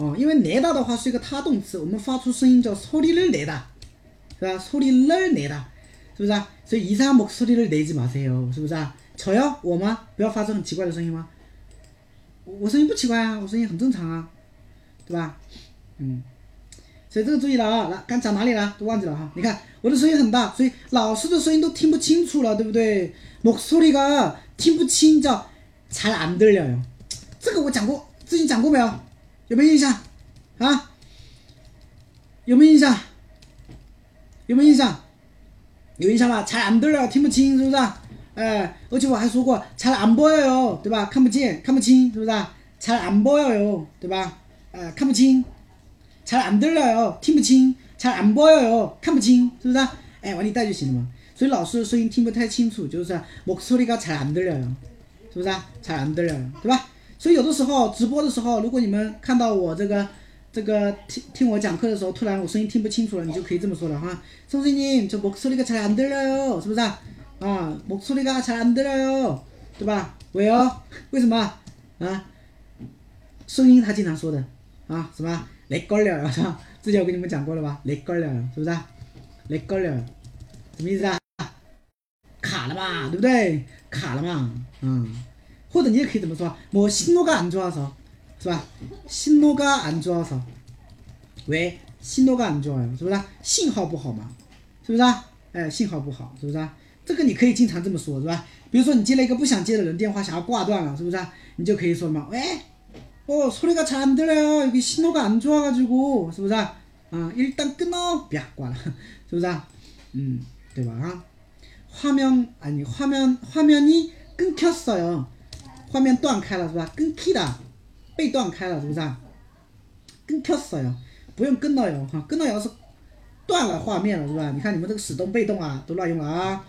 哦，因为내다的话是一个他动词，我们发出声音叫소리를내 다， 是吧？소리를내 다， 是不是啊？所以이상한목소리를내지마세 요， 是不是啊？저요我吗？不要发出很奇怪的声音吗？我我声音不奇怪啊，我声音很正常啊，对吧？嗯，所以这个注意了啊，来，刚讲哪里了？都忘记了哈。你看我的声音很大，所以老师的声音都听不清楚了，对不对？목소리가听不清叫잘안들려요这个我讲过，之前讲过没有？ 有没有印象？啊？有没有印象？有没有印象？有印象吧？잘안들려听不清是不是？哎，而且我还说过잘안보여 요， 对吧？看不见，看不清，是不是？잘안보여 요， 对吧？呃，看不清，잘안들려 요， 听不清，잘안보여 요， 看不清，是不是？哎，往里带就行了嘛。所以老师的声音听不太清楚，就是목소리가잘안들려 요， 是不是啊？잘안들려 요， 对吧？ 所以有的时候直播的时候，如果你们看到我这个这个听听我讲课的时候，突然我声音听不清楚了，你就可以这么说了哈，선생님저목소리가잘안들려 요， 是不是啊？啊，목소리가잘안들려 요， 对吧？왜요为什么啊？声音他经常说的啊，什么렉걸려 요， 是吧？之前我跟你们讲过了吧？렉걸려 요， 是不是啊？렉걸려 요， 什么意思啊？卡了嘛，对不对？卡了嘛，嗯， 或者你也可以怎么说？뭐신호가안좋아서，是吧？신호가안좋아서，喂，신호가안좋아요，是不是？信号不好嘛，是不是？哎，信号不好，是不是？这个你可以经常这么说，是吧？比如说你接了一个不想接的人电话，想要挂断了，是不是？你就可以说嘛，喂，哦，소리가잘안들려요여기신호가안좋아가지고是不是？啊，일단끊어不要挂了，是不是？嗯，对吧？啊，画面아니화면화면이끊겼어요 画面断开了是吧？끊기다被断开了是不是？끊겼어요不用끊어요哈，끊어요是断了画面了是吧？你看你们这个使动被动啊，都乱用了啊。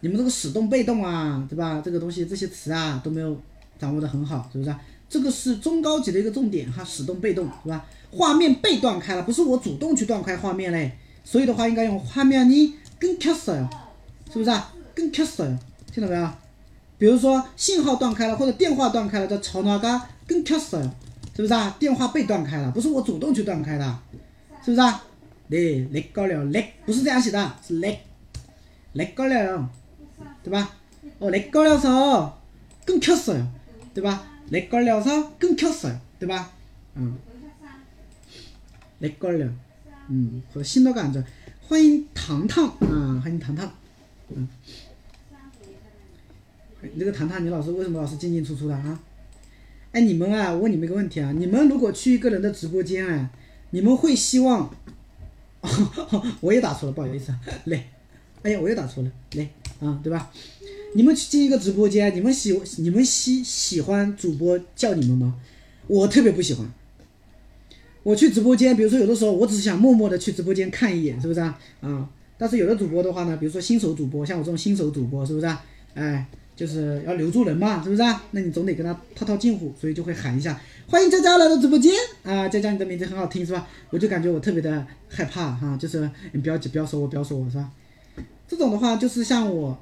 你们这个使动被动啊，对吧？这个东西这些词啊都没有掌握的很好，是不是？这个是中高级的一个重点哈，使动被动是吧？画面被断开了，不是我主动去断开画面嘞，所以的话应该用画面你更켰어 요， 是不是？更켰어 요， 听到没有？ 比如说信号断开了或者电话断开了，叫전화가끊겼어 요， 是不是啊？电话被断开了，不是我主动去断开的，是不是啊？네렉걸려 렉， 不是这样写的，是렉렉걸려 요。 对吧？哦，렉걸려서끊겼어 요， 对吧？렉걸려서끊겼어 요， 对吧？嗯，렉걸 려， 嗯，或者新的感觉。欢迎糖糖啊，欢迎糖糖，嗯， 你这个糖糖，你老是为什么老是进进出出的啊？哎，你们啊，我问你们一个问题啊，你们如果去一个人的直播间啊，你们会希望？我也打错了，不好意思，来，哎呀，我又打错了，来。啊，对吧？你们去进一个直播间，你们喜你们喜喜欢主播叫你们吗？我特别不喜欢。我去直播间，比如说有的时候我只是想默默的去直播间看一眼，是不是啊？啊，但是有的主播的话呢，比如说新手主播，像我这种新手主播，是不是啊？哎，就是要留住人嘛，是不是啊？那你总得跟他套套近乎，所以就会喊一下，欢迎佳佳来到直播间啊！佳佳你的名字很好听，是吧？我就感觉我特别的害怕哈，就是你不要急不要说我，不要说我是吧？这种的话就是像我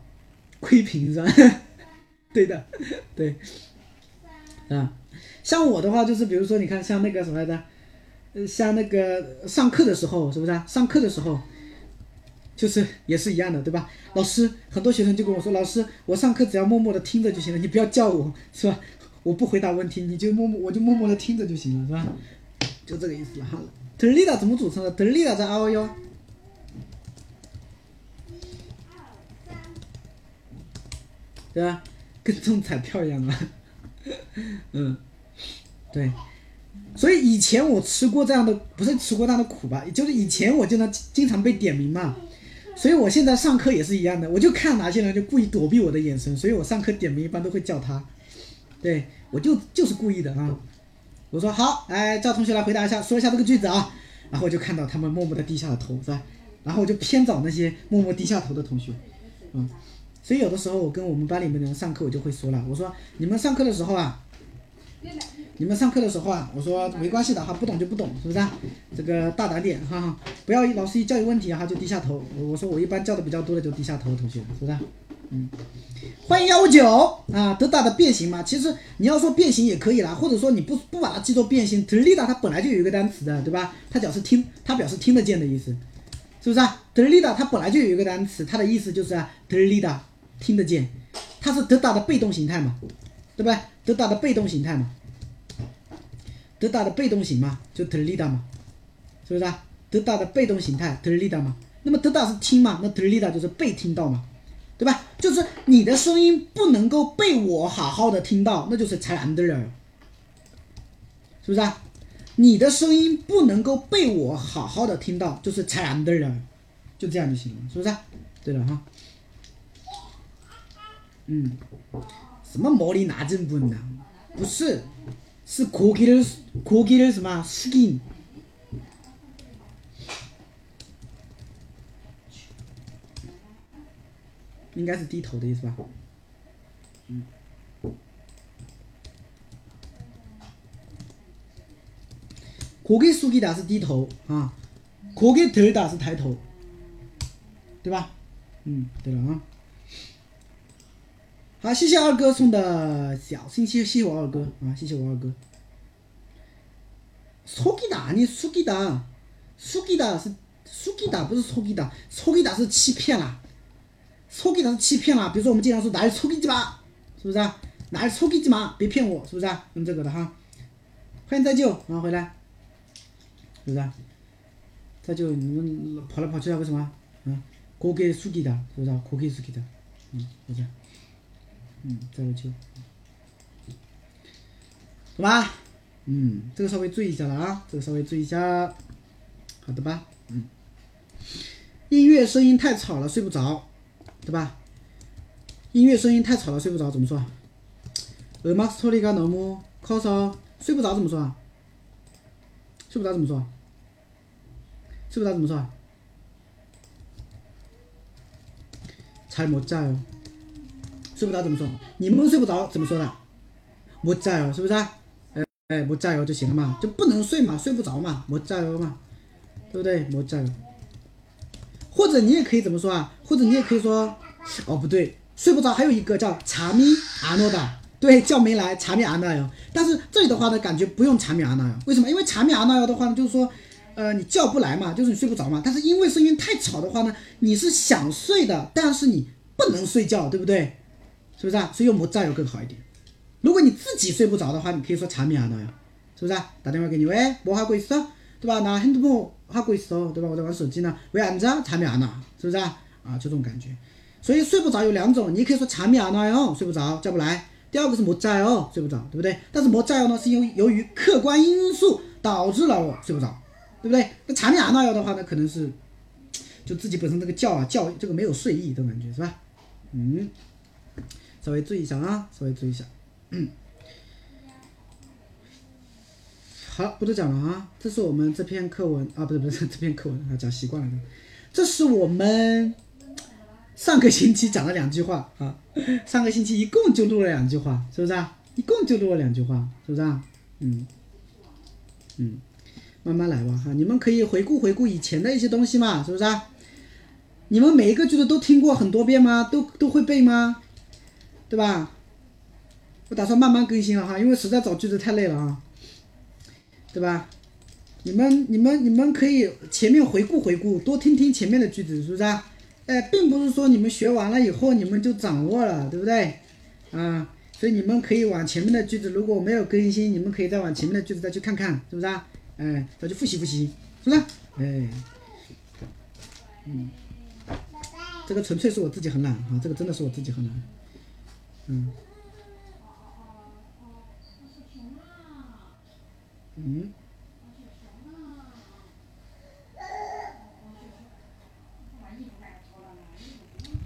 窥屏是吧？对的，对，啊，像我的话就是比如说你看像那个什么来着，像那个上课的时候是不是啊？上课的时候就是也是一样的对吧？老师很多学生就跟我说，老师我上课只要默默的听着就行了，你不要叫我是吧？我不回答问题，你就默默我就默默的听着就行了是吧？就这个意思了哈。德利达怎么组成的？德利达在 R O U。对吧？跟中彩票一样啊，嗯，对，所以以前我吃过这样的，不是吃过这样的苦吧？就是以前我就能经常被点名嘛，所以我现在上课也是一样的，我就看哪些人就故意躲避我的眼神，所以我上课点名一般都会叫他，对我就就是故意的啊。我说好，来叫同学来回答一下，说一下这个句子啊，然后我就看到他们默默的低下了头，是吧？然后我就偏找那些默默低下头的同学，嗯。所以有的时候我跟我们班里面的人上课，我就会说了，我说你们上课的时候啊，你们上课的时候啊，我说没关系的哈，不懂就不懂，是不是？这个大胆点哈，不要老师一教育问题哈就低下头。我说我一般教的比较多的就低下头，同学是不是？嗯，欢迎幺五九啊，德达的变形嘛，其实你要说变形也可以啦，或者说你不不把它记作变形，德利达它本来就有一个单词的，对吧？它表示听，它表示听得见的意思，是不是啊？德利达它本来就有一个单词，它的意思就是德利达。听得见，它是得到的被动形态嘛，对不对？得到的被动形态嘛，得到的被动型嘛，就 t e l i d a 嘛，是不是啊？得到的被动形态 t e l i d a 嘛，那么得到是听嘛，那 t e l i d a 就是被听到嘛，对吧？就是你的声音不能够被我好好的听到，那就是才难的人，是不是啊？你的声音不能够被我好好的听到，就是才难的人，就这样就行了，是不是？啊对了哈。嗯，什么毛里拿针不呢？不是，是고기를고기를什么숙인应该是低头的意思吧？嗯，고기숙이다是低头啊，고기들다是抬头，对吧？嗯，对了啊。 好，谢谢二哥送的小心心，谢谢我二哥啊，谢谢我二哥。속이다아니속이 다， 속이다是속이 다， 不是속이 다， 속이다是欺骗啦，속이다是欺骗啦。比如说我们经常说来속이지 마， 是不是啊？ 哪속이지 마， 别骗我，是不是啊？用这个的哈。欢迎再救，然后回来，是不是啊？再救你们跑来跑去的为什么？嗯，고개숙이 다， 是不是啊？고개숙이 다， 嗯，是不是？ 嗯，再来救，懂吧？嗯，这个稍微注意一下了啊，这个稍微注意一下，好的吧？嗯，音乐声音太吵了，睡不着，对吧？音乐声音太吵了，睡不着，怎么说？음악소리가너무커서睡不着怎么说啊？睡不着怎么说？睡不着怎么说啊？잘못자요。 睡不着怎么说？你们睡不着怎么说的？我在哦，是不是？哎哎，我在哦就行了嘛，就不能睡嘛，睡不着嘛，我在哦嘛，对不对？我在哦。或者你也可以怎么说啊？或者你也可以说，哦不对，睡不着还有一个叫查米阿诺的，对，叫没来查米阿诺哟。但是这里的话呢，感觉不用查米阿诺哟，为什么？因为查米阿诺哟的话呢，就是说。呃，你叫不来嘛，就是你睡不着嘛。但是因为声音太吵的话呢，你是想睡的，但是你不能睡觉，对不对？是不是啊？所以用못자요更好一点。如果你自己睡不着的话，你可以说查米阿那哟，是不是啊？打电话给你，喂，뭐하고있어？对吧？나핸드폰하고있어，对吧？我在玩手机呢，왜안자잠이안 와， 是不是啊？啊，就这种感觉。所以睡不着有两种，你可以说잠이안와요睡不着，叫不来。第二个是못자요睡不着，对不对？但是못자요呢，是由由于客观因素导致了我睡不着，对不对？那잠이안와요的话呢，可能是就自己本身这个觉啊觉这个没有睡意，这种感觉是吧？嗯， 稍微注意一下啊，稍微注意一下。好，不多讲了啊。这是我们这篇课文啊，不是不是这篇课文啊，讲习惯了。这是我们上个星期讲了两句话啊，上个星期一共就录了两句话，是不是啊？一共就录了两句话，是不是啊？嗯嗯，慢慢来吧哈，你们可以回顾回顾以前的一些东西嘛，是不是啊？你们每一个句子都听过很多遍吗？都都会背吗？对吧？我打算慢慢更新了哈，因为实在找句子太累了啊，对吧？你们、你们、你们可以前面回顾回顾，多听听前面的句子，是不是啊？哎，并不是说你们学完了以后你们就掌握了，对不对？啊，所以你们可以往前面的句子，如果没有更新，你们可以再往前面的句子再去看看，是不是啊？哎，再去复习复习，是不是？哎，嗯，这个纯粹是我自己很懒啊，这个真的是我自己很懒，嗯。嗯，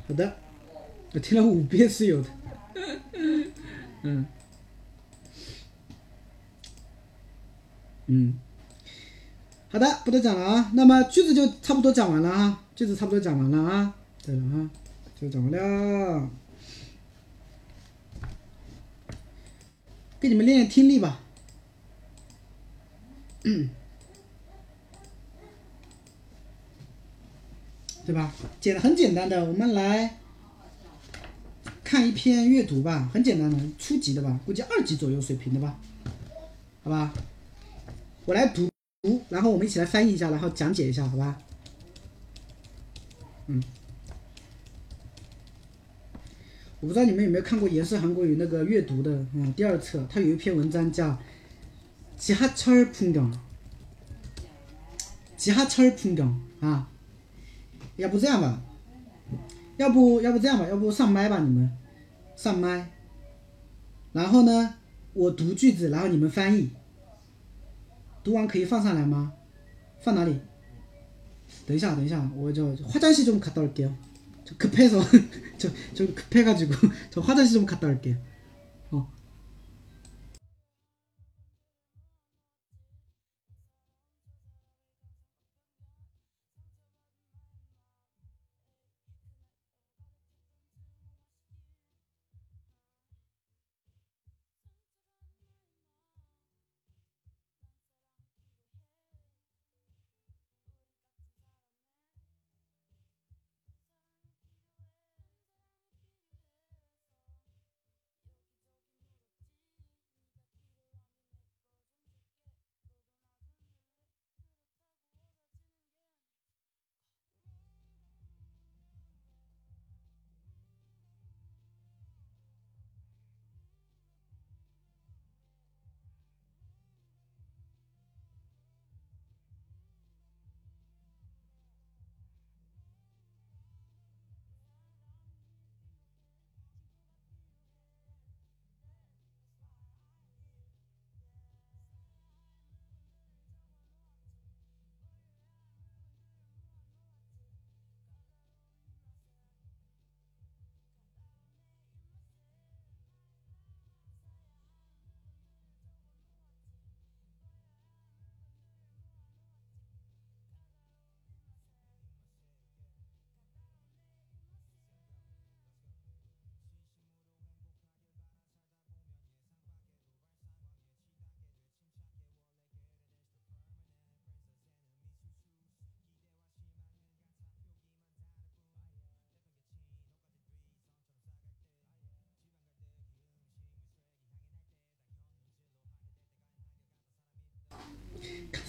好的，我听了五遍是有的。嗯，嗯，好的，不多讲了啊。那么句子就差不多讲完了啊，句子差不多讲完了啊。对了啊，就讲完了。给你们练练听力吧。嗯，对吧？简很简单的，我们来看一篇阅读吧，很简单的，初级的吧，估计二级左右水平的吧，好吧？我来读读，然后我们一起来翻译一下，然后讲解一下，好吧？嗯，我不知道你们有没有看过严氏韩国语那个阅读的，嗯，第二册，它有一篇文章叫。지하철풍 경， 지하철풍경啊，要不这样吧，要不要不这样吧，要不上麦吧你们，上麦，然后呢，我读句子，然后你们翻译，读完可以放上来吗？放哪里？等一下，等一下，我就화장실좀갔다올게 요， 저 급해서 저 저 급해가지고 저 화장실 좀 갔다 올게 요。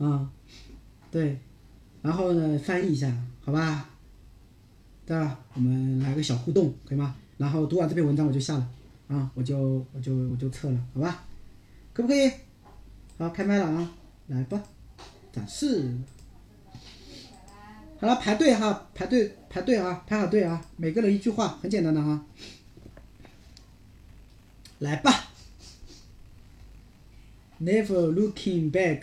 啊。对，然后呢，翻译一下，好吧？对吧？我们来个小互动，可以吗？然后读完这篇文章我就下了，啊，我就我就我就撤了，好吧？可不可以？好，开麦了啊，来吧，展示。好了，排队哈，排队排队啊，排好队啊，每个人一句话，很简单的哈。来吧，Never looking back，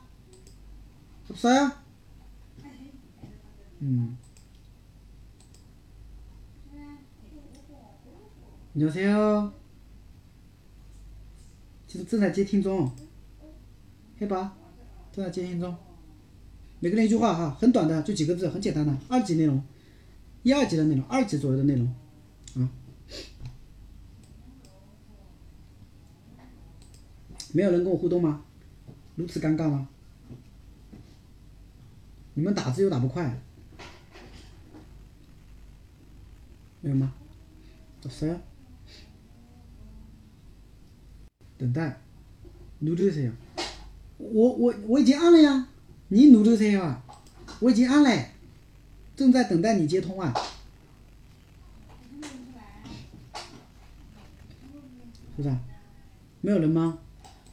없어 요？ 嗯。 안녕하세요. 지금 正在接听中。黑吧，正在接听中。每个人一句话哈，很短的，就几个字，很简单的，二级内容啊。没有吗？ 없어요？ 等待，누르세 요。 我我我已经按了呀，你누르세요啊，我已经按了，正在等待你接通啊。是不是？没有人吗？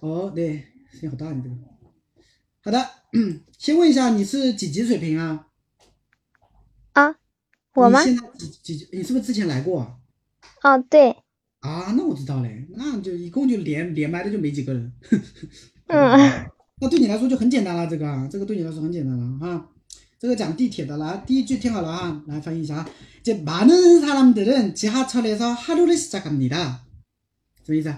哦，对，声音好大，你这个。好的，先问一下，你是几级水平啊？啊，我吗？你现在几几？你是不是之前来过？哦，对。啊，那我知道嘞，那就一共就连连麦的就没几个人。嗯。那对你来说就很简单了，这个这个对你来说很简单了哈。这个讲地铁的，来第一句听好了啊，来翻译一下啊。这많은사람들은지하철에서하루를시작합니 다。 什么意思？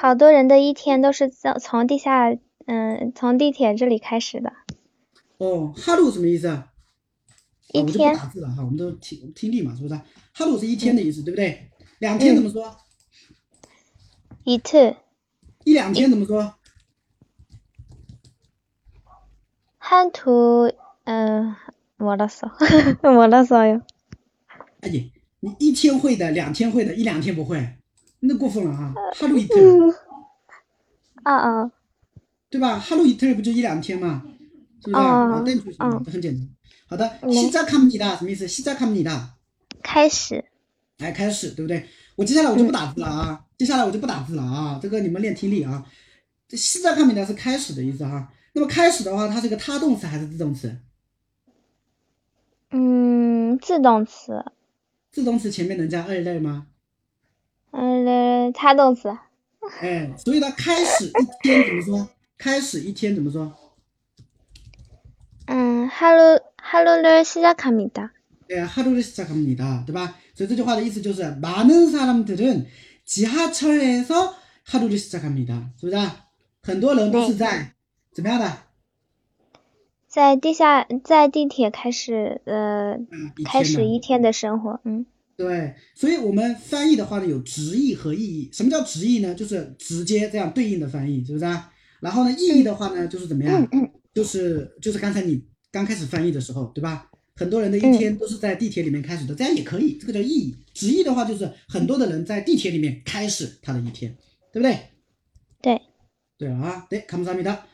好多人的一天都是从从地下，嗯，从地铁这里开始的。哦，哈鲁什么意思啊？一天打字了哈，我们都听听力嘛，是不是？哈鲁是一天的意思，对不对？两天怎么说？一次，一两天怎么说？汉图，嗯，我来说，我来说哟。阿姨，你一天会的，两天会的，一两天不会。那过分了哈。하루이 틀。 啊啊。对吧？하루이틀不就一两天嘛？是不是？啊，对，很简单。好的，시작합니다什么意思？시작합니 다。 开始。来开始，对不对？我接下来我就不打字了啊，接下来我就不打字了啊，这个你们练听力啊。这现在看明的是开始的意思哈。那么开始的话，它是个他动词还是自动词？嗯，自动词。自动词前面能加二类吗？ 嗯，他动词。哎，所以它开始一天怎么说？开始一天怎么说？嗯，하루하루를시작합니 다。 对啊，하루를시작합니 다， 对吧？所以这句话的意思就是，많은사람들은지하철에서하루를시작합니 다， 是不是？很多人都是在怎么样的？在地下，在地铁开始，呃，开始一天的生活，嗯。 对，所以我们翻译的话呢，有直译和意译。什么叫直译呢？就是直接这样对应的翻译，是不是啊？然后呢，意译的话呢，就是怎么样？就是就是刚才你刚开始翻译的时候，对吧？很多人的一天都是在地铁里面开始的，这样也可以，这个叫意义。直译的话就是很多的人在地铁里面开始他的一天，对不对？对。对啊，对，卡姆萨米达，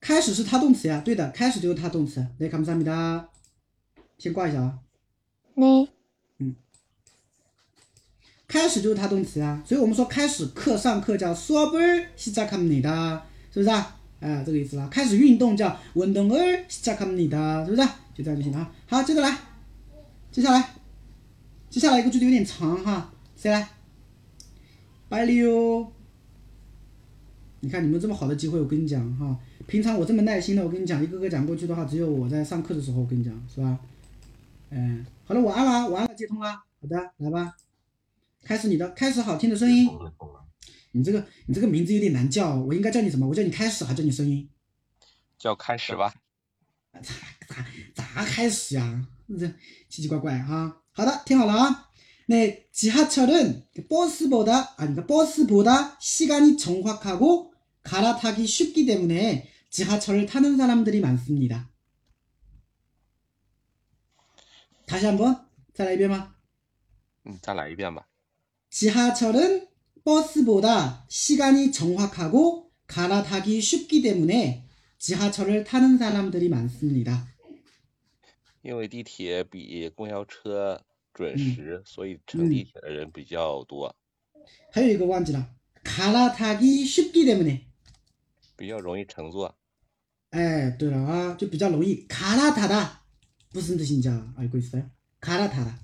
开始是他动词呀，对的，开始就是他动词。对，卡姆萨米达，先挂一下啊。你、开始就是他动词啊，所以我们说开始课上课叫수업을시작합니다，是不是啊？哎，这个意思啦。开始运动叫운동을시작합니다，是不是？就这样就行了啊。好，接着来，接下来，接下来一个句子有点长哈，谁来？빨리요。你看你们这么好的机会，我跟你讲哈，平常我这么耐心的，我跟你讲一个个讲过去的话，只有我在上课的时候，我跟你讲是吧？嗯，好了，我按了，我按了，接通了。好的，来吧， 开始你的，开始好听的声音。你这个你这个名字有点难叫，我应该叫你什么？我叫你开始还叫你声音？叫开始吧。咋咋咋开始呀？这奇奇怪怪哈。好的，听好了啊。네지하철은버스보다아니그버스보다시간이정확하고갈아타기쉽기때문에지하철을타는사람들이많습니다 다시한번再来一遍吗？嗯，再来一遍吧。 지하철은 버스보다 시간이 정확하고 갈아타기 쉽기 때문에 지하철을 타는 사람들이 많습니다. 因为地铁比公交车准嗯时，所以乘地铁的人比较多， 하여 이거忘记了. 갈아타기 쉽기 때문에. 比较容易乘坐。哎，对了啊，就比较容易 갈아타다 무슨 뜻인지 알고 있어요? 갈아타다.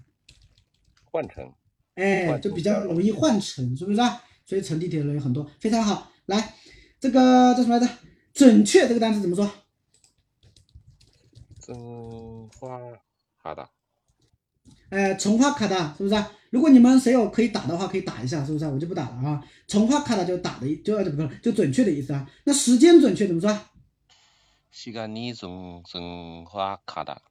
换乘， 哎，换就比较容易换乘，是不是啊？所以乘地铁的人有很多，非常好。来，这个叫什么来着？准确这个单词怎么说？增花哈达，呃，重花卡达是不是啊？如果你们谁有可以打的话，可以打一下，是不是啊？我就不打了啊。重花卡达就打的意，就不是就准确的意思啊。那时间准确怎么说啊？ 시간이增增花卡达，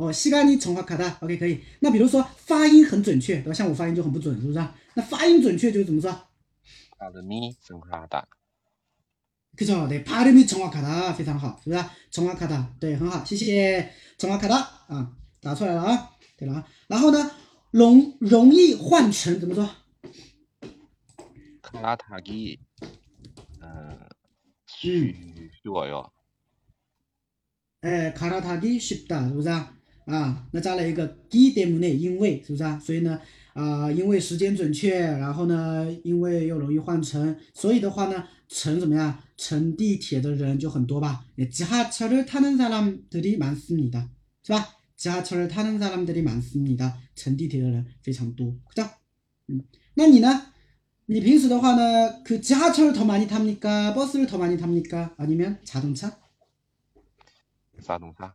哦，西干尼重花卡达，OK 可以。那比如说发音很准确，对吧？像我发音就很不准，是不是啊？那发音准确就是怎么说？卡的咪增哈达， 그죠 네， 발음이정확하다，非常好，是不是？정확하다，对，很好，谢谢。정확하다啊，打出来了啊，对了啊。然后呢，容容易换乘怎么说？ 卡拉塔基，嗯，쉬 쉬워요。 哎，卡拉塔基쉽다，是不是 啊？啊，那加了一个기때문에因为，是不是啊？所以呢，啊、因为时间准确，然后呢，因为又容易换乘，所以的话呢，乘怎么样？乘地铁的人就很多吧？예지하철을타는사람들이많습니다，是吧？지하철을타는사람들이많습니다，乘地铁的人非常多，这样，嗯，那你呢？你平时的话呢，그지하철을더많이탑니까버스를더많이탑니까아니면자동차？ 자동차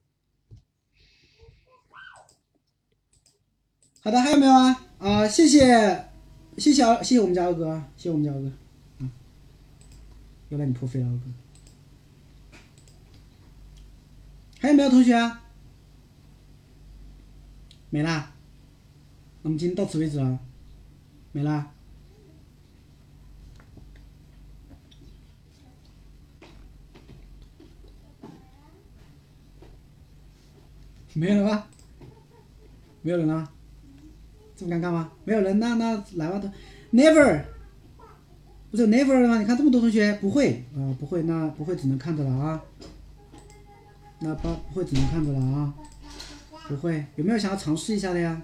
好的，还有没有啊？啊、谢谢，谢谢谢谢我们家二哥，谢谢我们家二哥，啊，又让你破费了二哥。还有没有同学啊？没啦。那我们今天到此为止了，没啦。没有了吧？没有人了？这么尴尬吗？没有人，那那来吧，都 never，不是 never 了吗？你看这么多同学不会啊、不会，那不会只能看着了啊。那不不会只能看着了啊。不会，有没有想要尝试一下的呀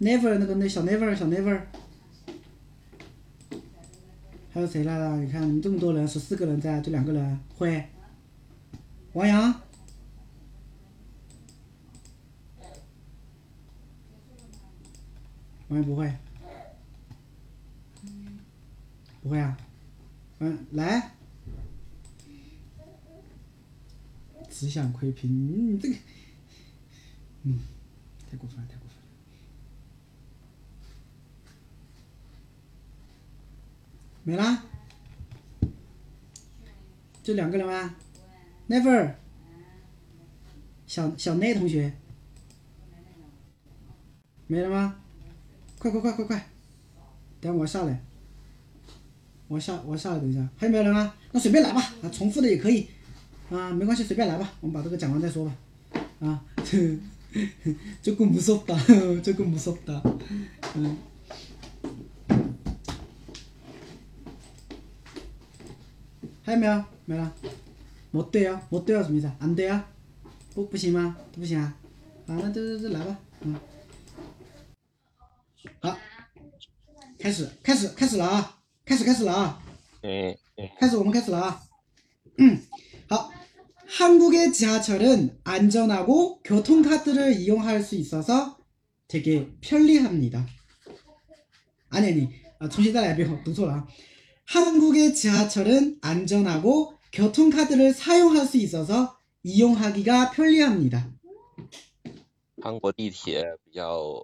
？Never 那个那小 Never 小 Never，还有谁来了？你看你这么多人，十四个人在，就两个人会。王阳，我也不会，不会啊。嗯，来，只想窥屏，你这个，嗯，太过分了，太过分了。没啦？就两个人吗？Never。小小内同学，没了吗？快快快快快！等我下来，我下我下来，等一下，还有没有人啊？那随便来吧，啊，重复的也可以，啊，没关系，随便来吧，我们把这个讲完再说吧，啊，这更不说了，这更不说了，嗯。还有没有？没了？没得啊？没得啊？什么意思？没得啊？不不行吗？不行啊？啊，那就就来吧，嗯。好，开始开始开始了啊！开始开始了啊！嗯嗯。开始我们开始了啊！嗯，好。한국의지하철은안전하고교통카드를이용할수있어서되게편리합니다 아니아니啊，重新再来一遍，读错了啊！한국의지하철은안전하고교통카드를사용할수있어서이용하기가편리합니다韩国地铁比较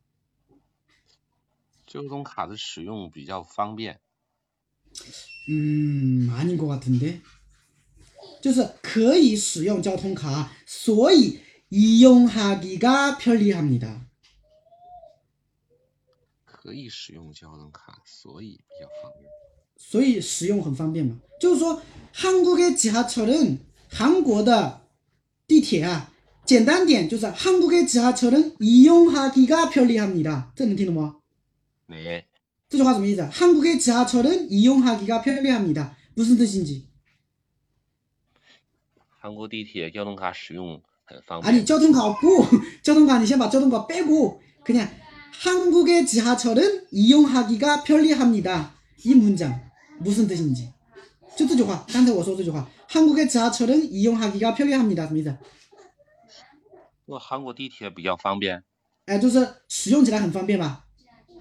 交通卡的使用比较方便. 음, 아닌 것 같은데. 就是可以使用交通卡,所以 이용하기가 편리합니다. 可以使用交通卡,所以比较方便.所以使用很方便嘛.就是说 한국의 지하철은 한국의 地铁啊简单点就是한국의 지하철은 이용하기가 편리합니다. 这能听懂吗？ 这句话什么意思？ 한국의 지하철은 이용하기가 편리합니다. 무슨 뜻인지? 한국 地铁交通卡使用很方便. 아니 交通卡 없고 交通卡你先把交通卡 빼고 그냥 한국의 지하철은 이용하기가 편리합니다. 이 문장 무슨 뜻인지? 就这句话，刚才我说这句话，韩国的지하철은이용하기가편리합니다什么意思？我韩国地铁比较方便。哎，就是使用起来很方便吧？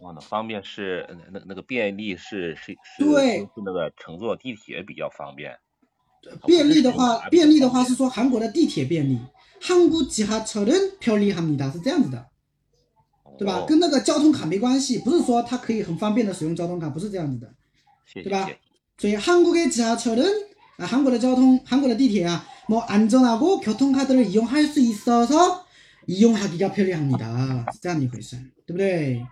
哇，那方便是那那个便利是是是对，是那个乘坐地铁比较方便。便利的话，便利的话是说韩国的地铁便利，韩国지하철은편리합니다是这样子的，对吧？跟那个交通卡没关系，不是说它可以很方便的使用交通卡，不是这样子的，对吧？所以韩国的지하철은 아, 한국의交通, 한국의 地铁啊,뭐 안전하고 교통카드를 이용할 수 있어서 이용하기가 편리합니다. 这样一回事,对不对?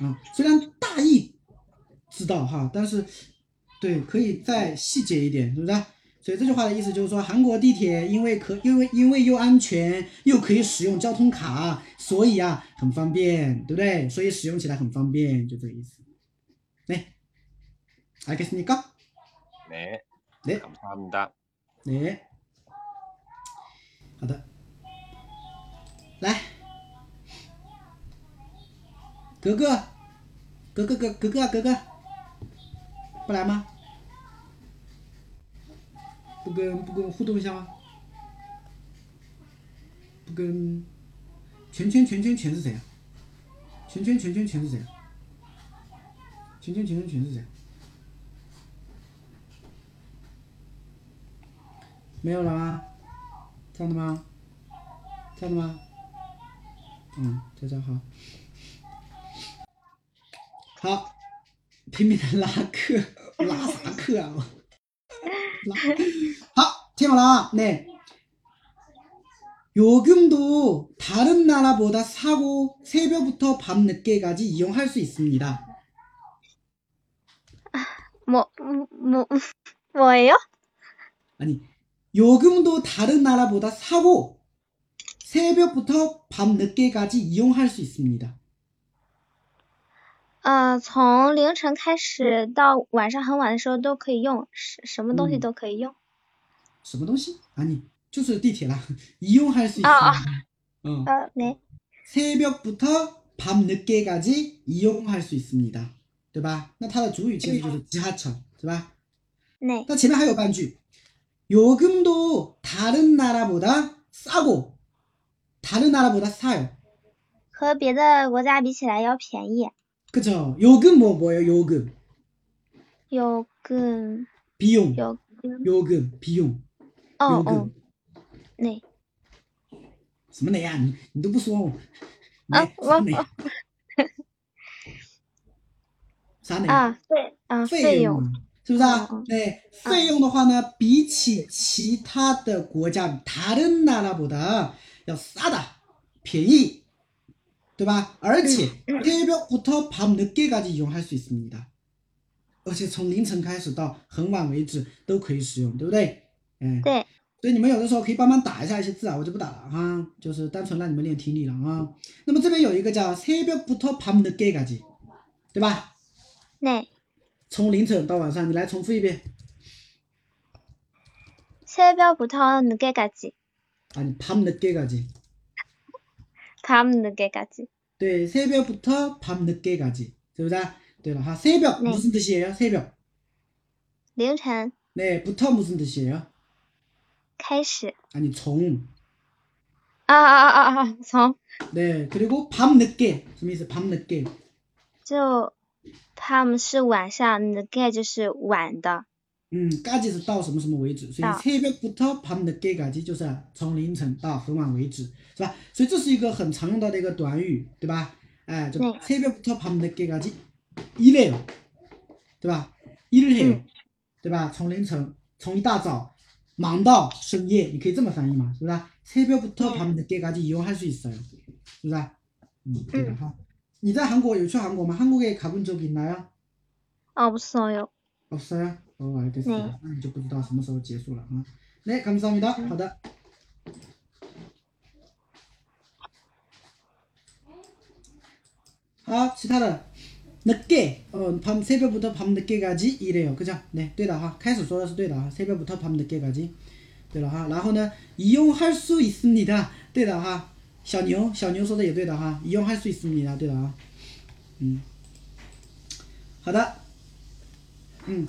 어, 虽然大意知道哈,但是对可以再细节一点,是不是?所以这句话的意思就是说韩国地铁因为可因为因为又安全又可以使用交通卡,所以啊很方便,对不对?所以使用起来很方便,就这个意思.네 네好的来 格格格格格格格啊格不来吗不跟不跟我互动一下吗不跟圈圈圈圈圈是谁啊圈圈圈圈圈是谁啊圈圈圈圈圈是谁没有了吗？这样的吗？这样的吗？嗯，这样好。 好，拼命的拉客，拉啥客啊？拉。好，听好了啊，那 요금도 다른 나라보다 싸고 새벽부터 밤 늦게까지 이용할 수 있습니다. 뭐, 뭐, 뭐, 뭐예요? 아니, 요금도 다른 나라보다 싸고 새벽부터 밤 늦게까지 이용할 수 있습니다. 呃，从凌晨开始到晚上很晚的时候都可以用，什什么东西嗯都可以用。什么东西？아니，就是地铁啦， 이용할 수 있습니다. 아, 어. 呃，네， 새벽부터 밤 늦게까지 이용할 수 있습니다. 对吧?那它的主语其实就是 지하철, 对吧?那那前面还有半句 요금도 다른 나라보다 싸고 다른 나라보다 싸요. 和别的国家比起来要便宜， 그죠? 요금 뭐 뭐예요? 요금. 有个 비용. 有个 요금, 비용. 哦 요금. 哦，那什么雷呀？你你都不说。啊雷我啥雷？啥雷？啊费啊费费用用嘛，是不是啊嗯嗯？对，费用的话呢，比起其他的国家，다른나라보다要싸다，便宜， 对吧？而且嗯 새벽부터밤늦게까지 이용할 수 있습니다。而且从凌晨开始到很晚为止都可以使用，对不对？哎，对，所以你们有的时候可以帮忙打一下一些字啊，我就不打了哈，就是单纯让你们练听力了啊。那么这边有一个叫새벽부터밤늦게까지，对吧？那从凌晨到晚上，你来重复一遍 새벽부터늦게까지， 啊，你밤늦게까지。 밤늦게까지， 对，새벽부터밤늦게까지，是不是啊？对了哈，새벽 네 무슨뜻이에요새벽 凌晨 네, 부터 무슨 뜻이에요? 开始 아니, 종. 啊啊啊啊啊，从 네, 그리고 밤 늦게. 什么意思? 밤 늦게. 就他们是晚上，늦게就是晚的， 음, 까지 是到什么什么为止. 所以 아. 새벽부터 밤 늦게까지 就是从凌晨到很晚为止,是吧?所以这是一个很常用到的一个短语,对吧?哎, 저 네. 새벽부터 밤 늦게까지 일해요. 对吧? 일을 해요. 嗯对吧?从凌晨,从一大早忙到深夜,你可以这么翻译嘛,是不是? 새벽부터 네. 밤 늦게까지 이용할 수 있어요. 是不是? 음, 对的 음. 哈.你在韩国有去韩国吗? 한국에 가본 적 있나요? 없어요。 없어요? 어, 알겠습니다. 네. 那你就不知道什么时候结束了啊。네, 감사합니다. 好的。好，其他的，늦게，哦，밤새벽부터밤늦게까지이래요， 그죠？ 네，对的哈，开始说的是对的哈，새벽부터밤늦게까지， 对了哈，然后呢，이용할수있습니다， 对的哈，小牛，小牛说的也对的哈，이용할수있습니다， 对的啊，嗯，好的，嗯，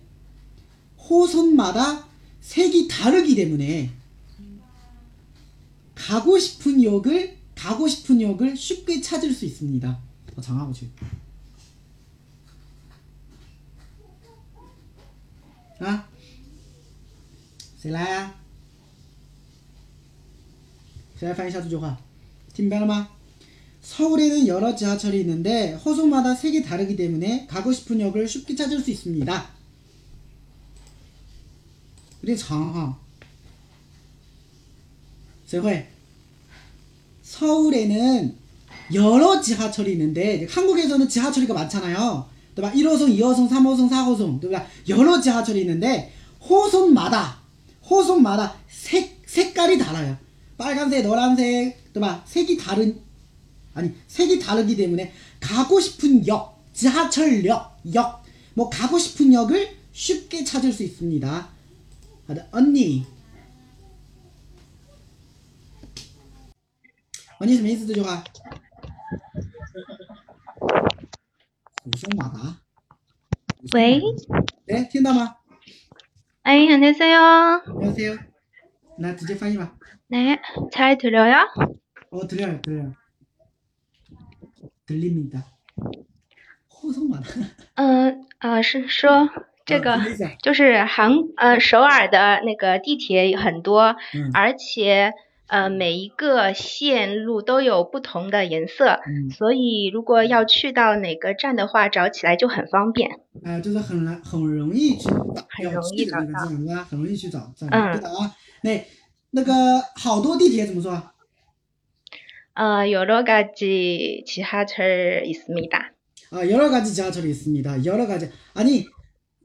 호선마다 색이 다르기 때문에 가고 싶은 역을 가고 싶은 역을 쉽게 찾을 수 있습니다. 더 장하고 지. 아, 谁来啊？谁来翻译一下这句话？听明白了吗？ 서울에는 여러 지하철이 있는데 호속마다 색이 다르기 때문에 가고 싶은 역을 쉽게 찾을 수 있습니다. 有点长哈。谁会？ 서울에는 여러 지하철이 있는데 한국에서는 지하철이가 많잖아요. 对吧? 1호선, 2호선, 3호선, 4호선, 对吧? 여러 지하철이 있는데 호선마다 호선마다 색 색깔이 달라요. 빨간색, 노란색, 对吧? 색이 다른 아니 색이 다르기 때문에 가고 싶은 역, 지하철역, 역, 뭐 가고 싶은 역을 쉽게 찾을 수 있습니다. 하다 언니. 언니 什么意思这句话？虎兄马达。喂，哎，听到吗？ 아이 안녕하세요. 안녕하세요. 나直接翻译吧。 네, 잘 들려요? 어 들려요 들려요 들립니다. 호성마다 嗯呃，是说 这个啊들리죠? 就是韩呃首尔的那个地铁很多，嗯而且呃每一个线路都有不同的颜色，嗯所以如果要去到哪个站的话，找起来就很方便。啊、就是很难很容易去找很容易要去的那个找到站是吧？很容易去找站，嗯对的啊。那那个好多地铁怎么说？ 어 여러 가지 지하철 있습니다. 아 여러 가지 지하철이 있습니다. 여러 가지 아니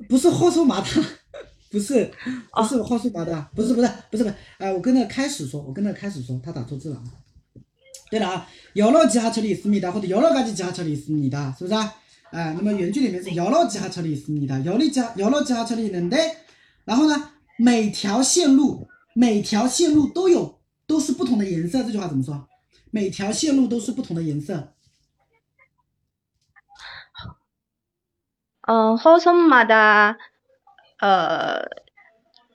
不是霍苏麻的 不是不是霍苏麻的不是不是不是不是唉我跟那开始说我跟那开始说他打错字了对了啊有了吉哈车里子蜜的或者有了嘎叽吉哈车里子蜜的是不是啊？哎那么原句里面是有了吉哈车里子蜜的有了加有了吉哈车厘子对然后呢每条线路每条线路都有都是不同的颜色这句话怎么说？每条线路都是不同的颜色 어 호선마다 어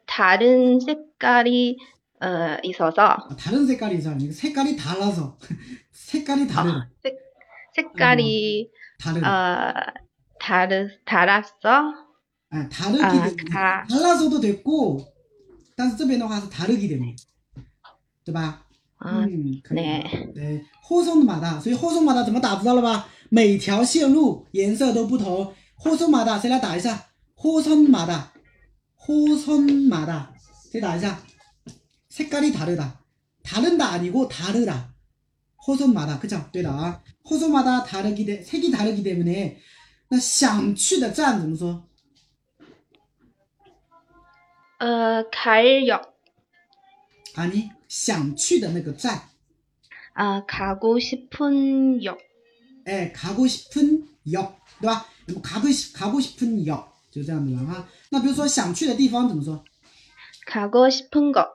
다른 색깔이 어 있어서 아, 다른 색깔이잖아. 이거 색깔이 달라서 색깔이 다르다. 색 색깔이 다르다. 어 다르 달았어. 아, 다르기 아, 때문에 다. 달라서도 됐고, 但是这边的话是 다르기 때문에, 对吧？ 아, 嗯，可以的。 네. 对，호송마다，所以호송마다怎么打知道了吧？每条线路颜色都不同。 호송마다谁来打一下？호송마다，호송마다谁打一下？색깔이다르다，다른다 아니고 다르다。호송마다 그죠？对的啊。호송마다다르기때색이다르기때문에，那想去的站怎么说？ 어 가을역. 아니，想去的那个站， 아 가고 싶은 역. 哎，가고싶은역，对吧？ 那么가고싶가고싶은 역， 就这样子了哈。那比如说想去的地方怎么说？ 가고 싶은 거.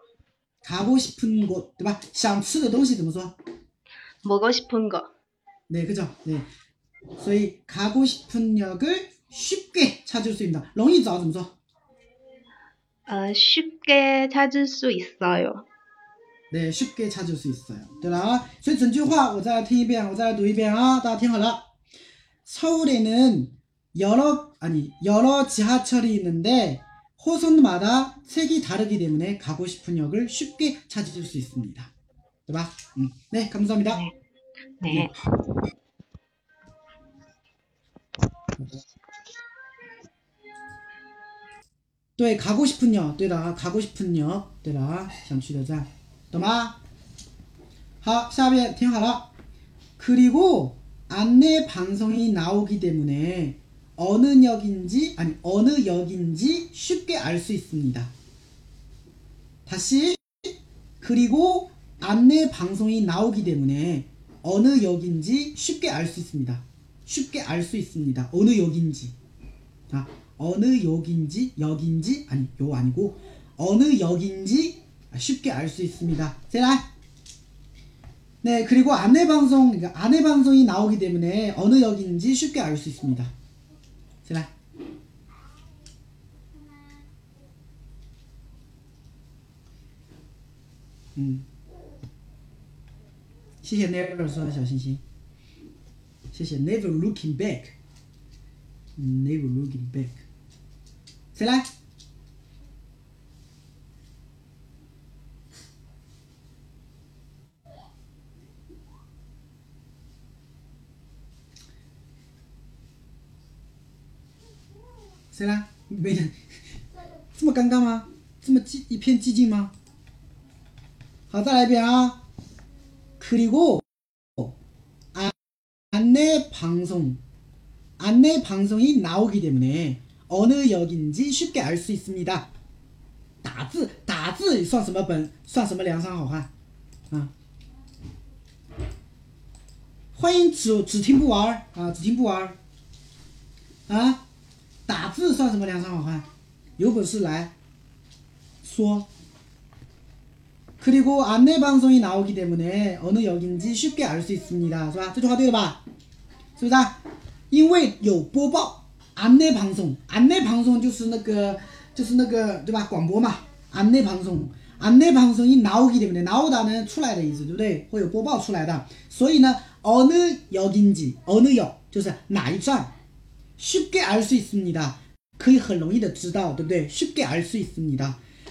가고 싶은 곳, 对吧？想吃的东西怎么说？ 먹고 싶은 거. 네, 그죠? 네. 所以 가고 싶은 역을 쉽게 찾을 수 있다. 容易找怎么说？ 어 쉽게 찾을 수 있어요. 네, 쉽게 찾을 수 있어요. 对了啊，所以整句话我再来听一遍，我再来读一遍啊，大家听好了。 서울에는 여러 아니 여러 지하철이 있는데 호선마다 색이 다르기 때문에 가고 싶은 역을 쉽게 찾을 수 있습니다. 对吧? 음. 네, 감사합니다. 네. 네, 가고 싶은 역, 对的, 가고 싶은 역, 对的,想去的站,懂吗?好,下面听好了. 그리고 안내 방송이 나오기 때문에 어느 역인지 아니 어느 역인지 쉽게 알 수 있습니다. 다시 그리고 안내 방송이 나오기 때문에 어느 역인지 쉽게 알 수 있습니다. 쉽게 알 수 있습니다. 어느 역인지. 자, 어느 역인지 역인지 아니 요 아니고 어느 역인지 쉽게 알 수 있습니다. 세라. 네 그리고 안내 방송 그러니까 안내 방송이 나오기 때문에 어느 역인지 쉽게 알 수 있습니다. 嗯.谢谢 Never 说的小心心，谢谢 Never looking back，Never looking back，谁来？谁来？没人，这么尴尬吗？这么寂一片寂静吗？好，再来一遍啊！ 그리고 아, 안내 방송 안내 방송이 나오기 때문에 어느 역인지 쉽게 알 수 있습니다. 打字打字算什么本算什么梁山好汉啊？欢迎只只听不玩儿啊，只听不玩儿啊！打字算什么梁山好汉？有本事来说。 그리고 안내 방송이 나오기 때문에 어느 역인지 쉽게 알 수 있습니다. 是吧?这句话对了吧?是不是?因为有播报安内방송安内방송就是那个就是那个对吧?广播嘛安内방송 안내방송이나오기때문에나오다는出来的意思，对不对？会有播报出来的。所以呢，어느역인지어느역就是哪一站，쉽게알 수 있습니다。可以很容易的知道，对不对？쉽게알 수 있습니다。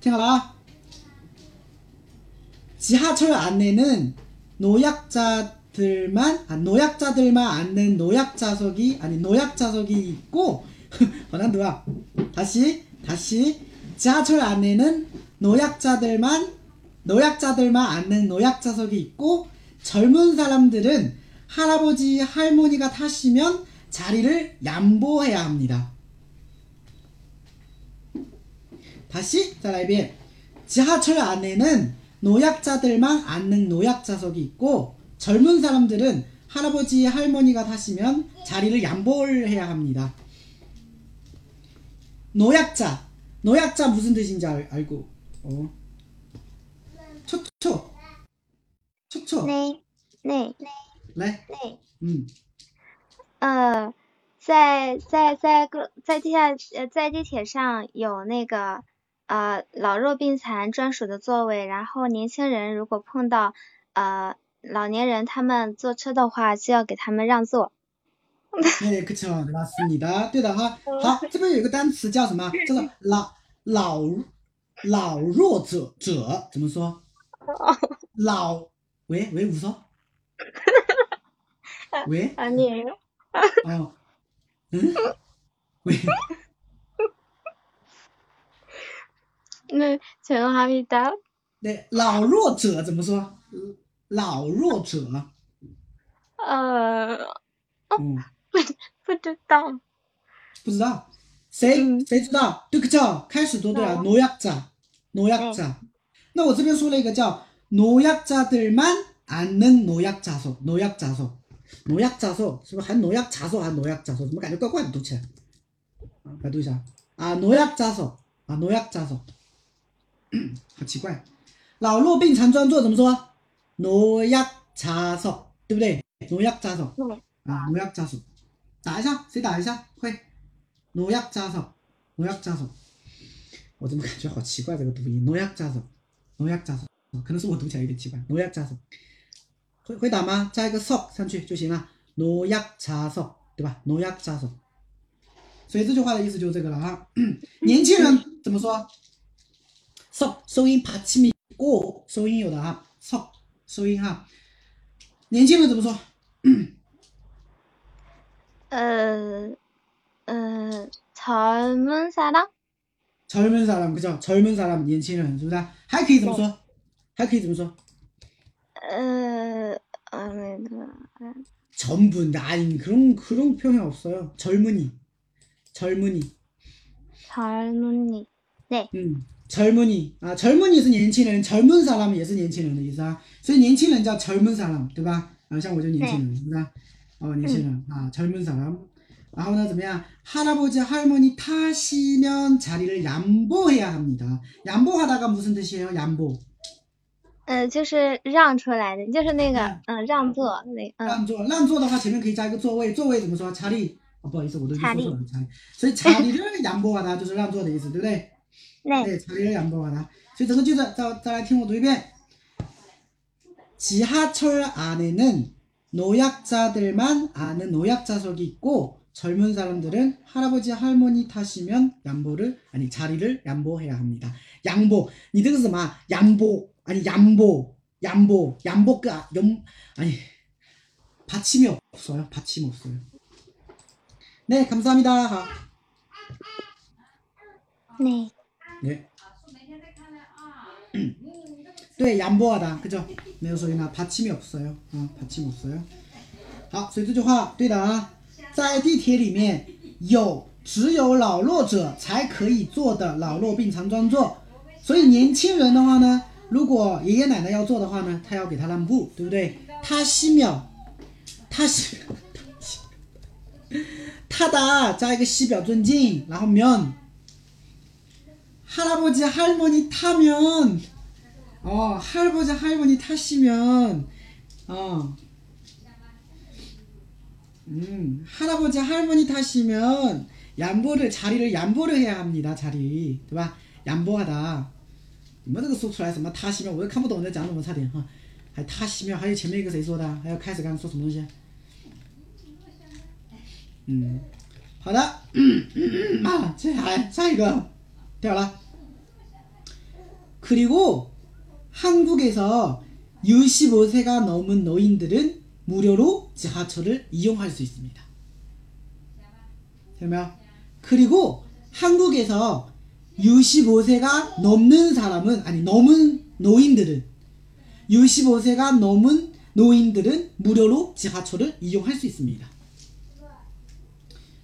听好了啊. 지하철 안내는 노약자들만 아, 노약자들만 앉는 노약 좌석이 아니 노약 좌석이 있고 어난도야 다시 다시 지하철 안에는 노약자들만 노약자들만 앉는 노약 좌석이 있고 젊은 사람들은 할아버지 할머니가 타시면 자리를 양보해야 합니다. 다시 자 라이비 지하철 안에는 노약자들만 앉는 노약 좌석이 있고 젊은 사람들은 할아버지 할머니가 타시면 자리를 양보를 해야 합니다. 노약자 노약자 무슨 뜻인지 알, 알고 어 초초 초초 那那 네 那 음 呃，在在在个在地下呃在地铁上有那个 呃，老弱病残专属的座位，然后年轻人如果碰到呃老年人，他们坐车的话，就要给他们让座。哎，不错，那是你的，对的哈。好，这边有一个单词叫什么？这个 老老老弱者者怎么说？老喂喂五叔。喂。啊你哎呦。哎呦，嗯，喂。 네, 죄송합니다. 네, 老弱者怎么说?老弱者.呃， 음. 不知道。不知道谁、嗯谁知道？对，叫开始读对了，노약자，노약자。那我这边说了一个叫노약자들만안는노약자소노약자소노약자소是不是还노약자소还노약자소怎么感觉怪怪的读起来？啊，百度一下啊，노약자소啊，노약자소， 好奇怪。老弱病残专座怎么说？노약자소，对不对？노약자소。 对。啊，노약자소，打一下，谁打一下？会。노약자소，노약자소。我怎么感觉好奇怪这个读音？노약자소，노약자소，可能是我读起来有点奇怪。노약자소，会会打吗？加一个 so 上去就行了。노약자소，对吧？노약자소。所以这句话的意思就是这个了啊。年轻人怎么说 ？so 收音받침이있고收音有的啊，so 收音哈。年轻人怎么说？呃呃，젊은사람？ 젊은사람 그죠? 젊은사람年轻人是不是？还可以怎么说？还可以怎么说？ 呃呃那个 전부 아니 그런 그런 표현 없어요. 젊은이, 젊은이, 젊은이。 네， 嗯， 젊은이啊，젊은이是年轻人，젊은사람也是年轻人的意思啊。所以年轻人叫젊은사람，对吧？啊，像我就年轻人，是不是啊？哦，年轻人啊，젊은사람。然后呢，怎么样？할아버지할머니타시면자리를양보해야합니다。 양보하다가무슨뜻이에요？ 양보。 呃，就是让出来的，就是那个嗯嗯让座那嗯让座，让座的话前面可以加一个座位，座位怎么说？查理哦，不好意思，我都已经说错了，查理。所以查理的양보하다就是让座的意思，对不对？ 那对，查理的양보하다。所以整个句子再再来听我读一遍。지하철안에는 노약자들만 아는 노약자석이 있고 젊은 사람들은 할아버지 할머니 타시면 양보를 아니 자리를 양보해야 합니다. 양보, 你这个是什么啊？ 양보 아니 양보, 양보, 양보 그 아- 염 아니 받침이 없어요. 받침 없어요. 네, 감사합니다. 好. 那 네. 对， 양보하다. 그죠? 没有 소리나 받침이 없어요. 어, 받침 없어요. 好，所以这句话对的啊。在地铁里面有只有老弱者才可以坐的老弱病残专座， 所以年轻人的话呢，如果爷爷奶奶要做的话呢，他要给他让步，对不对？他西秒，他西，他的加一个西表尊敬，然后면 할아버지 할머니 타면 어 할아버지 할머니 타시면 어 음, 할아버지 할머니 타시면 양보를 자리를 양보를 해야 합니다. 자리, 对吧? 양보하다. 你们这个说出来什么 타시면 我都看不懂你在讲什么差点哈。还 타시면 还有前面一个谁说的？还有开始刚刚说什么东西？嗯，好的，啊，接下来下一个掉了。 그리고 한국에서 65세가 넘은 노인들은 무료로 지하철을 이용할 수 있습니다. 되면 그리고 한국에서 65세가 넘는 사람은 아니 넘은 노인들은 65세가 넘은 노인들은 무료로 지하철을 이용할 수 있습니다.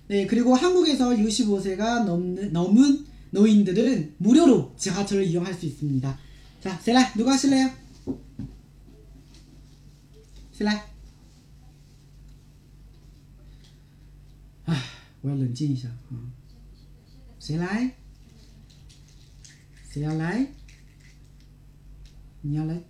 네, 그리고 한국에서 65세가 넘는 넘은 노인들은 무료로 지하철을 이용할 수 있습니다. 자, 세라 누가 하실래요? 세라. 아, 我要冷静一下啊。谁来？谁要来？你要来？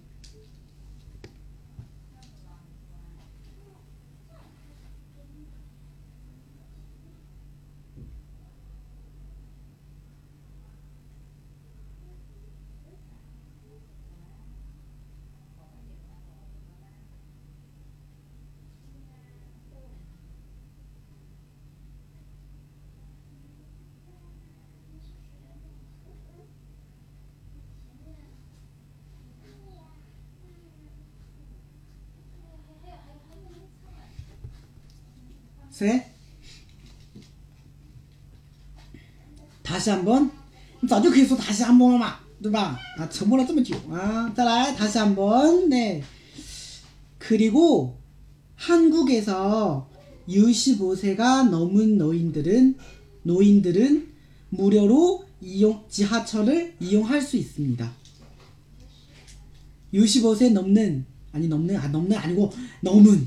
谁？ 다시 한번 你早就可以说 다시 한번 了嘛，对吧？啊，沉默了这么久啊，再来 다시 한번 네. 그리고 한국에서 65세가 넘은 노인들은 노인들은 무료로 이용 지하철을 이용할 수 있습니다. 65세 넘는 아니 넘는 아 넘는 아니고 넘은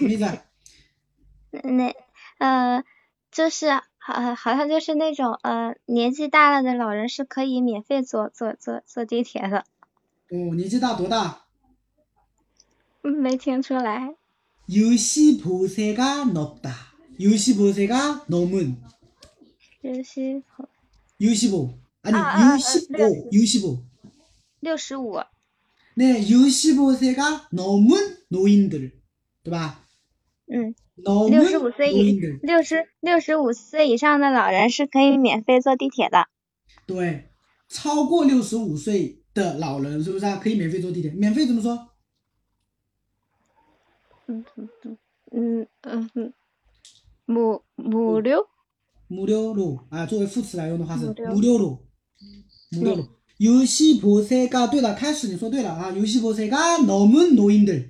자, 那呃，就是好好像就是那种呃年纪大了的老人是可以免费坐坐坐坐地铁的。 어, 年纪大多大?嗯没听出来。 65세가 넘다. 65세가 넘은 日西 65. 아니, 아, 아, 아, 65, 네. 65. 六十五， 네, 65세가 넘은 노인들. 对吧? 嗯， 넘은 六十五岁以 노인들. 六十六十五岁以上的老人是可以免费坐地铁的。对，超过六十五岁的老人是不是啊？可以免费坐地铁？免费怎么说？嗯嗯嗯嗯嗯嗯，무무료 无料路啊，作为副词来用的话是无料无料路，无料路。游戏보세가对了，开始你说对了啊。游戏보세가넘은노인들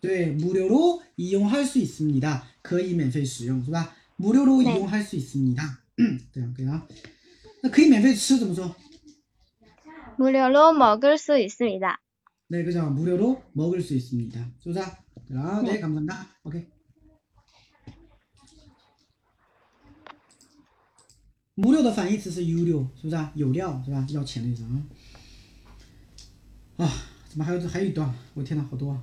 对， 무료로 이용할 수 있습니다. 可以免费使用是吧？ 무료로 네. 이용할 수 있습니다. 这样可以啊。那可以免费吃怎么说？ 무료로 먹을 수 있습니다. 네, 그죠. 무료로 먹을 수 있습니다. 쏘자. 자, 네, 감사합니다. 오케이. 무료的反义词是有料，是不是啊？有料是吧？要钱的意思啊。 啊，怎么还有还有一段？我天呐，好多啊！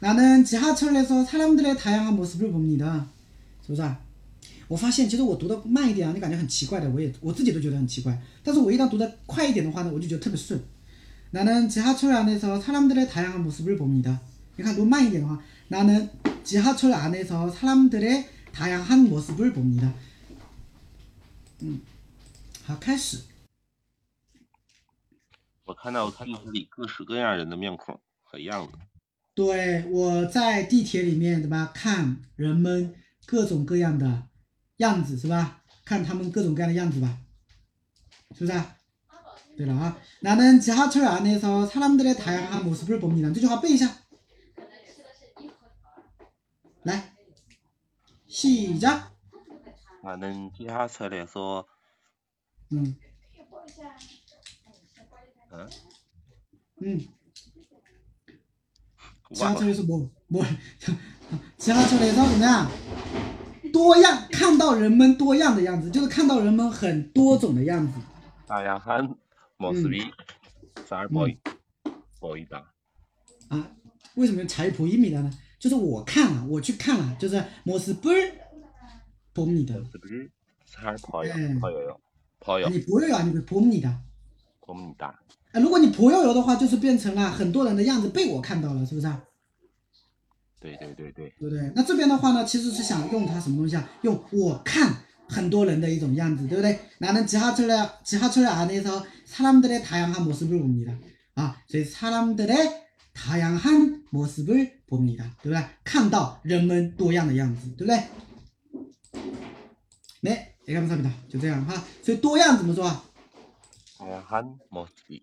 나는 지하철에서 사람들의 다양한 모습을 봅니다. 是不是啊？我发现其实我读的慢一点啊，你感觉很奇怪的，我也我自己都觉得很奇怪。但是我一旦读的快一点的话呢，我就觉得特别顺。 나는 지하철 안에서 사람들의 다양한 모습을 봅니다. 你看读慢一点的话, 나는 지하철 안에서 사람들의 다양한 모습을 봅니다. 嗯，好，开始。我看到地铁里各式各样人的面孔和样子。 对，我在地铁里面，对吧？看人们各种各样的样子，是吧？看他们各种各样的样子吧，是不是啊？对了啊，나는지하철안에서사람들의다양한모습을봅니다。这句话背一下，来，시작。 나는지하철에서 嗯嗯，嗯， 지하 忘 철 了 에서 뭐 뭐? 지하철에서怎么样？多样，看到人们多样的样子，就是看到人们很多种的样子。 다양한 모습이 잘 음. 보이 보이다. 啊，为什么用잘 보입니다呢？就是我看了，我去看了，就是모습을봅니다。 모습을 잘 보여 네. 보여요. 보여 你보여요 아니고 봅니다。 봅니다. 啊，如果你보여요的话，就是变成了很多人的样子被我看到了，是不是啊？对对对对，对不对？那这边的话呢，其实是想用它什么东西啊？用我看很多人的一种样子，对不对？나는지하철에지하철안에서사람들의다양한모습을봅니다啊，所以사람들의다양한모습을봅니다，对不对？看到人们多样的样子，对不对？네，예감사합니다。就这样哈。所以多样怎么说啊？ 다양한 모습이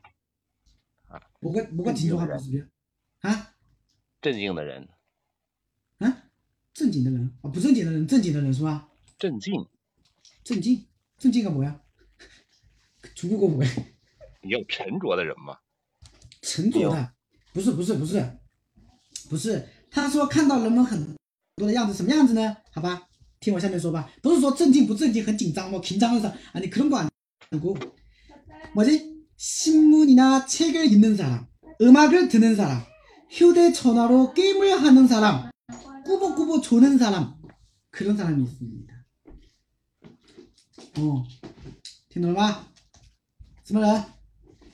不会不会停的话拍视频啊？正经的人。啊？正经的人？啊不正经的人正经的人是吧？镇静镇静镇静干嘛呀？足够够鬼你有沉着的人吗？沉着的？不是不是不是。不是。他说看到人们很多的样子什么样子呢？好吧听我下面说吧。不是说正经不正经很紧张我平常就是啊你可能管很多我这 신문이나 책을 읽는 사람, 음악을 듣는 사람, 휴대전화로 게임을 하는 사람, 꾸벅꾸벅 조는 사람, 그런 사람이 있습니다. 어, 디놀마, 스마라,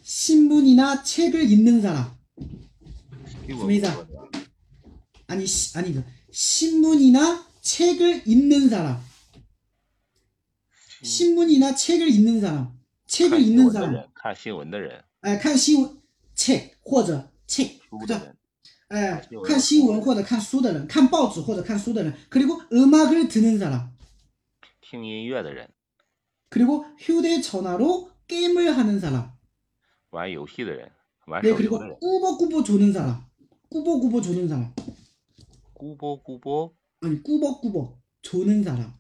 신문이나 책을 읽는 사람. 스미자, 아니, 시, 아니, 그, 신문이나 책을 읽는 사람. 신문이나 책을 읽는 사람. 책을 읽는 사람. 看新闻的人，哎看新闻책或者책 书 그죠 的人，哎新闻看新闻或者看书的人看报纸或者看书的人그리고음악을듣는 사람 听音乐的人， 그리고 휴대전화로 게임을 하는 사람 玩游戏的人，玩 네 手游 그리고 的人， 꾸벅꾸벅 조는 사람 꾸벅꾸벅 조는 사람 咕波咕波， 아니 꾸벅꾸벅 조는 사람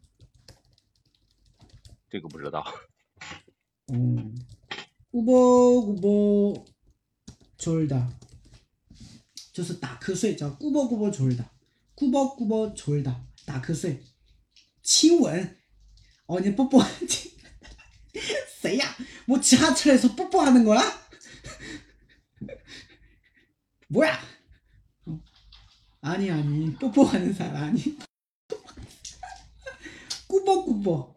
这个不知道。 어, 꾸벅꾸벅 졸다. 저서 다크쇠. 자, 꾸벅꾸벅 졸다. 꾸벅꾸벅 졸다. 다크쇠. 그 치원. 언니 뽀뽀하지. 쎄야. 뭐 지하철에서 뽀뽀하는 거야? 뭐야? 아니 아니 뽀뽀하는 사람 아니. 꾸벅꾸벅.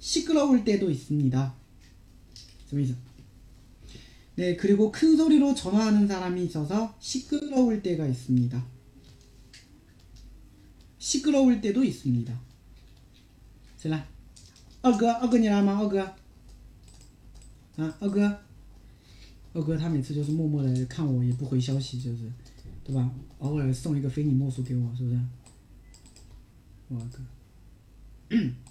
시끄러울 때도 있습니다. 什么意思? 네, 그리고 큰 소리로 전화하는 사람이 있어서 시끄러울 때가 있습니다. 시끄러울 때도 있습니다. 谁来?二哥,二哥你来吗?二哥.啊,二哥.二哥他每次就是默默的看我，也不回消息，就是，对吧？偶尔送一个非你莫属给我，是不是？我二哥，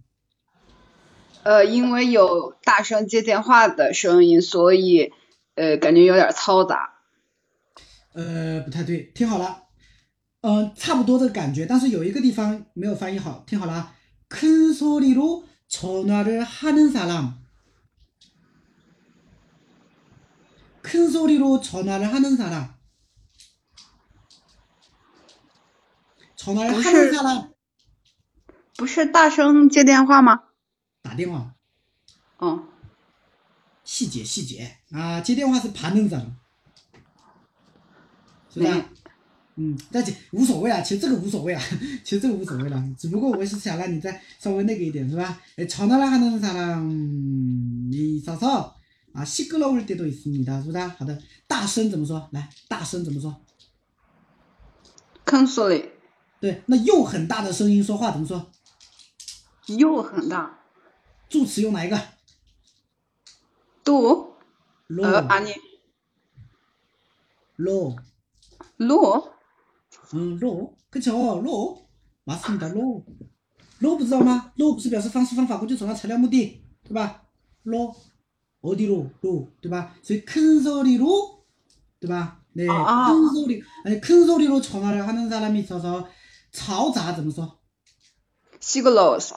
呃，因为有大声接电话的声音，所以呃感觉有点嘈杂。呃，不太对，听好了，嗯、差不多的感觉，但是有一个地方没有翻译好，听好了啊。큰소리로전화를하는사람，큰소리로전화를하는사람，전화를하는 不是 사람 不是大声接电话吗？ 打电话。哦，细节细节啊，接电话是盘能长，是不是啊？没嗯，但其无所谓啊，其实这个无所谓啊，其实这个无所谓了，只不过我是想让你再稍微那个一点，是吧？诶，전화를하는사람이있어서아시끄러울때도있습니다，是不是啊？好的，大声怎么说？来，大声怎么说？坑苏里对，那用很大的声音说话怎么说？又很大。 助词用哪一个 도？low 어 아니 low， 로嗯，low，그쵸 low，맞습니다 low。low 不知道吗？low 不是表示方式方法过去手上材料目的，对吧？low 어디로 low，对吧？所以큰소리로，对吧？네， 啊啊 큰소리，아니큰소리로전화를하는사람이있어서嘈杂怎么说？ 시끄러워서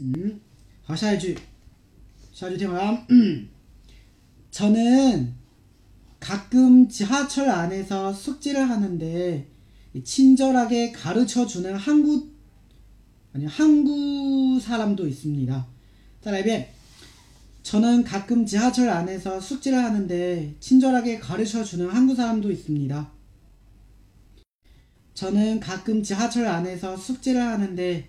嗯，好，下一句，下一句听完。저는 가끔 지하철 안에서 숙제를 하는데 친절하게 가르쳐 주는 한국 아니 한국 사람도 있습니다. 再来一遍. 저는 가끔 지하철 안에서 숙제를 하는데 친절하게 가르쳐 주는 한국 사람도 있습니다. 저는 가끔 지하철 안에서 숙제를 하는데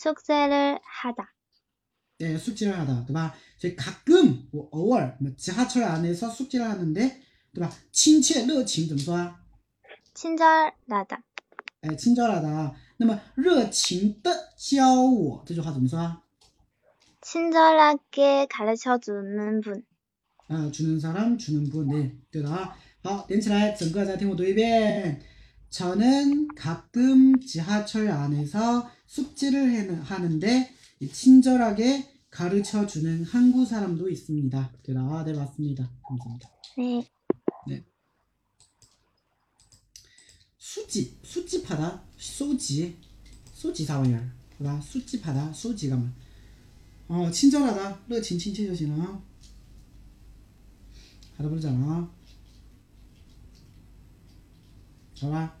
숙제를 하다. 네, 숙제를 하다, 对吧? 저희 가끔, 뭐, 偶尔, 뭐 지하철 안에서 숙제를 하는데, 对吧？亲切热情怎么说啊？ 친절하다. 哎，亲招了的啊。那么热情的教我这句话怎么说啊？ 친절하게 가르쳐 주는 분. 啊，주는사람주는분 네， 对的啊。好，连起来，整个再听我读一遍。저는가끔지하철안에서 숙지를 하는데 친절하게 가르쳐 주는 한국 사람도 있습니다. 아, 네, 맞습니다. 감사합니다. 네. 네. 수집, 수집하다, 소지, 소지 사월, 나 수집하다, 소지가 말. 어, 친절하다, 너 진친친절시나. 알아보잖아. 好吧。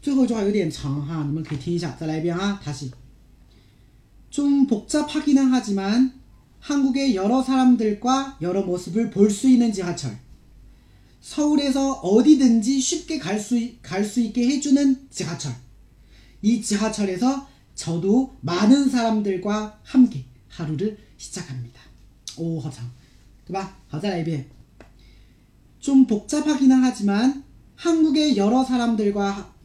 最后一句话有点长哈,你们可以听一下.再来一遍啊, 다시. 좀 복잡하기는 하지만 한국의 여러 사람들과 여러 모습을 볼 수 있는 지하철. 서울에서 어디든지 쉽게 갈 수, 갈 수 있게 해주는 지하철. 이 지하철에서 저도 많은 사람들과 함께 하루를 시작합니다. 오, 好长. 对吧?好,再来一遍. 좀 복잡하기는 하지만 한국의 여러 사람들과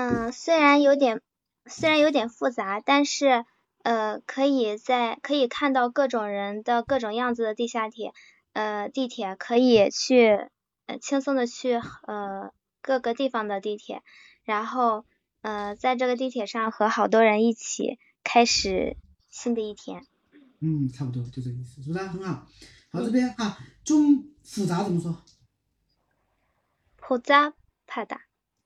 嗯虽然有点虽然有点复杂但是呃可以在可以看到各种人的各种样子的地下铁呃地铁可以去呃轻松的去呃各个地方的地铁。然后呃在这个地铁上和好多人一起开始新的一天。嗯差不多就这个意思是不是很好。好这边啊中复杂怎么说？普扎怕打。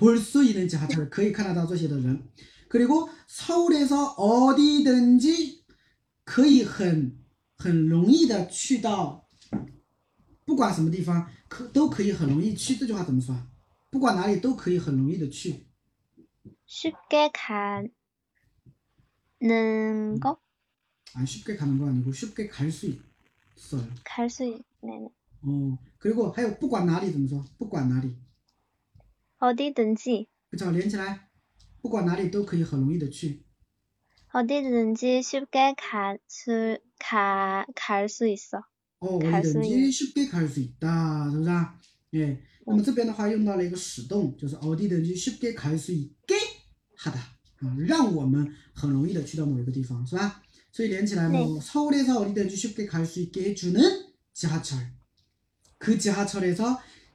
볼수있는지하철可以看得到这些的人。그리고서울에서어디든지可以很很容易的去到，不管什么地方可都可以很容易去。这句话怎么说啊？不管哪里都可以很容易的去。 쉽게 가는 거? 아 쉽게 가는 거 아니고 쉽게 갈 수 있어요. 갈 수 있는 어 그리고 还有不管哪里怎么说？不管哪里， 어디든지 不知道连起来，不管哪里都可以很容易的去。 어디든지 쉽게 갈수 가, 갈 수 있어. 哦， 갈수 我 있는 的쉽게 갈 수 있다，是不是啊？哎，那么这边的话用到了一个使动，就是어디든지 쉽게 갈 수 있게 하다，啊，让我们很容易的去到某一个地方，是吧？所以连起来뭐 서울에서 어디든지 쉽게 갈 수 있게 해주는 지하철. 그 지하철에서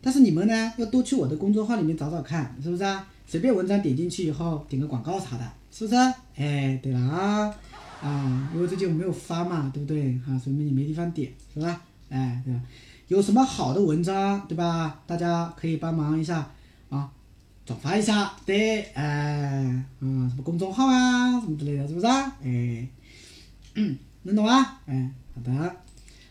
但是你们呢要多去我的公众号里面找找看，是不是啊？随便文章点进去以后点个广告啥的，是不是？哎，对了啊，啊，因为最近我没有发嘛，对不对？啊，所以你没地方点，是吧？哎，对吧？有什么好的文章，对吧？大家可以帮忙一下啊，转发一下，对，哎，嗯，什么公众号啊，什么之类的，是不是啊？哎，嗯，能懂啊？哎，好的，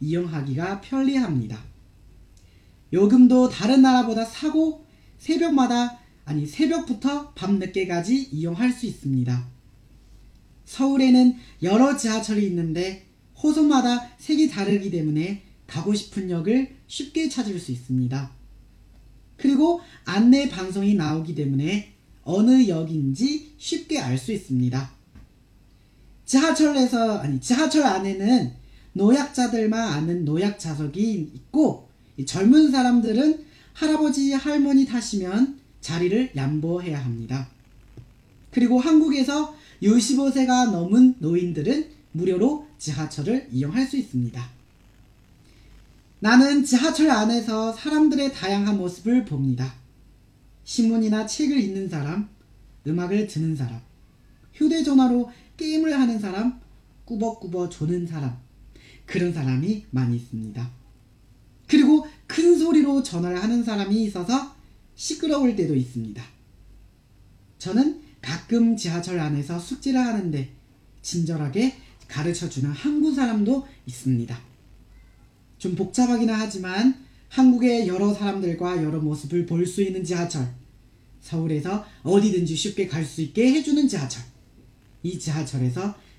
이용하기가 편리합니다. 요금도 다른 나라보다 사고 새벽마다 아니 새벽부터 밤늦게까지 이용할 수 있습니다. 서울에는 여러 지하철이 있는데 호선마다 색이 다르기 때문에 가고 싶은 역을 쉽게 찾을 수 있습니다. 그리고 안내 방송이 나오기 때문에 어느 역인지 쉽게 알 수 있습니다. 지하철에서 아니 지하철 안에는 노약자들만 아는 노약 좌석이 있고 젊은 사람들은 할아버지 할머니 타시면 자리를 양보해야 합니다. 그리고 한국에서 65세가 넘은 노인들은 무료로 지하철을 이용할 수 있습니다. 나는 지하철 안에서 사람들의 다양한 모습을 봅니다. 신문이나 책을 읽는 사람, 음악을 듣는 사람, 휴대전화로 게임을 하는 사람, 꾸벅꾸벅 조는 사람, 그런 사람이 많이 있습니다. 그리고 큰 소리로 전화를 하는 사람이 있어서 시끄러울 때도 있습니다. 저는 가끔 지하철 안에서 숙제를 하는데 친절하게 가르쳐주는 한국 사람도 있습니다. 좀 복잡하기는 하지만 한국의 여러 사람들과 여러 모습을 볼 수 있는 지하철. 서울에서 어디든지 쉽게 갈 수 있게 해주는 지하철. 이 지하철에서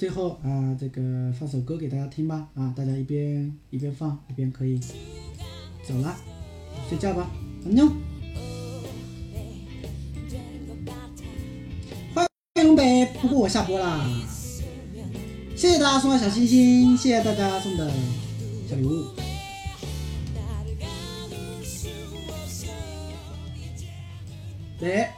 最后啊，这个放首歌给大家听吧啊，大家一边一边放一边可以走了，睡觉吧，安妞。欢迎龙北，不过我下播啦，谢谢大家送的小心心，谢谢大家送的小礼物。对.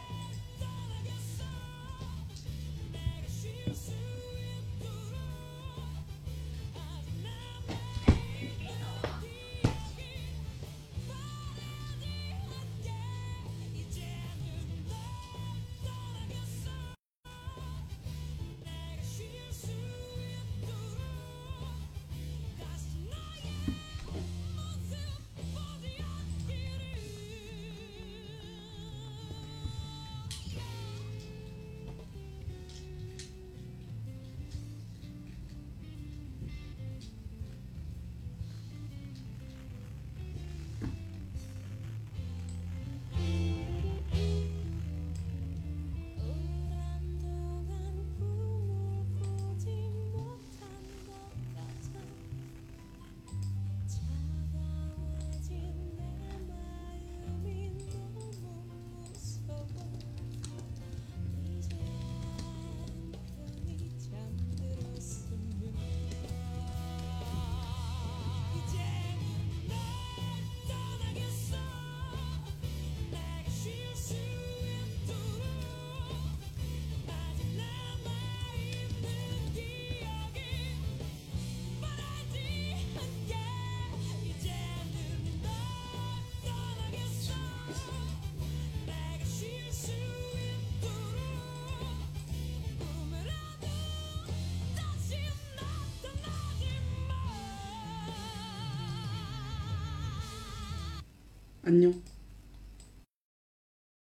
안 녕.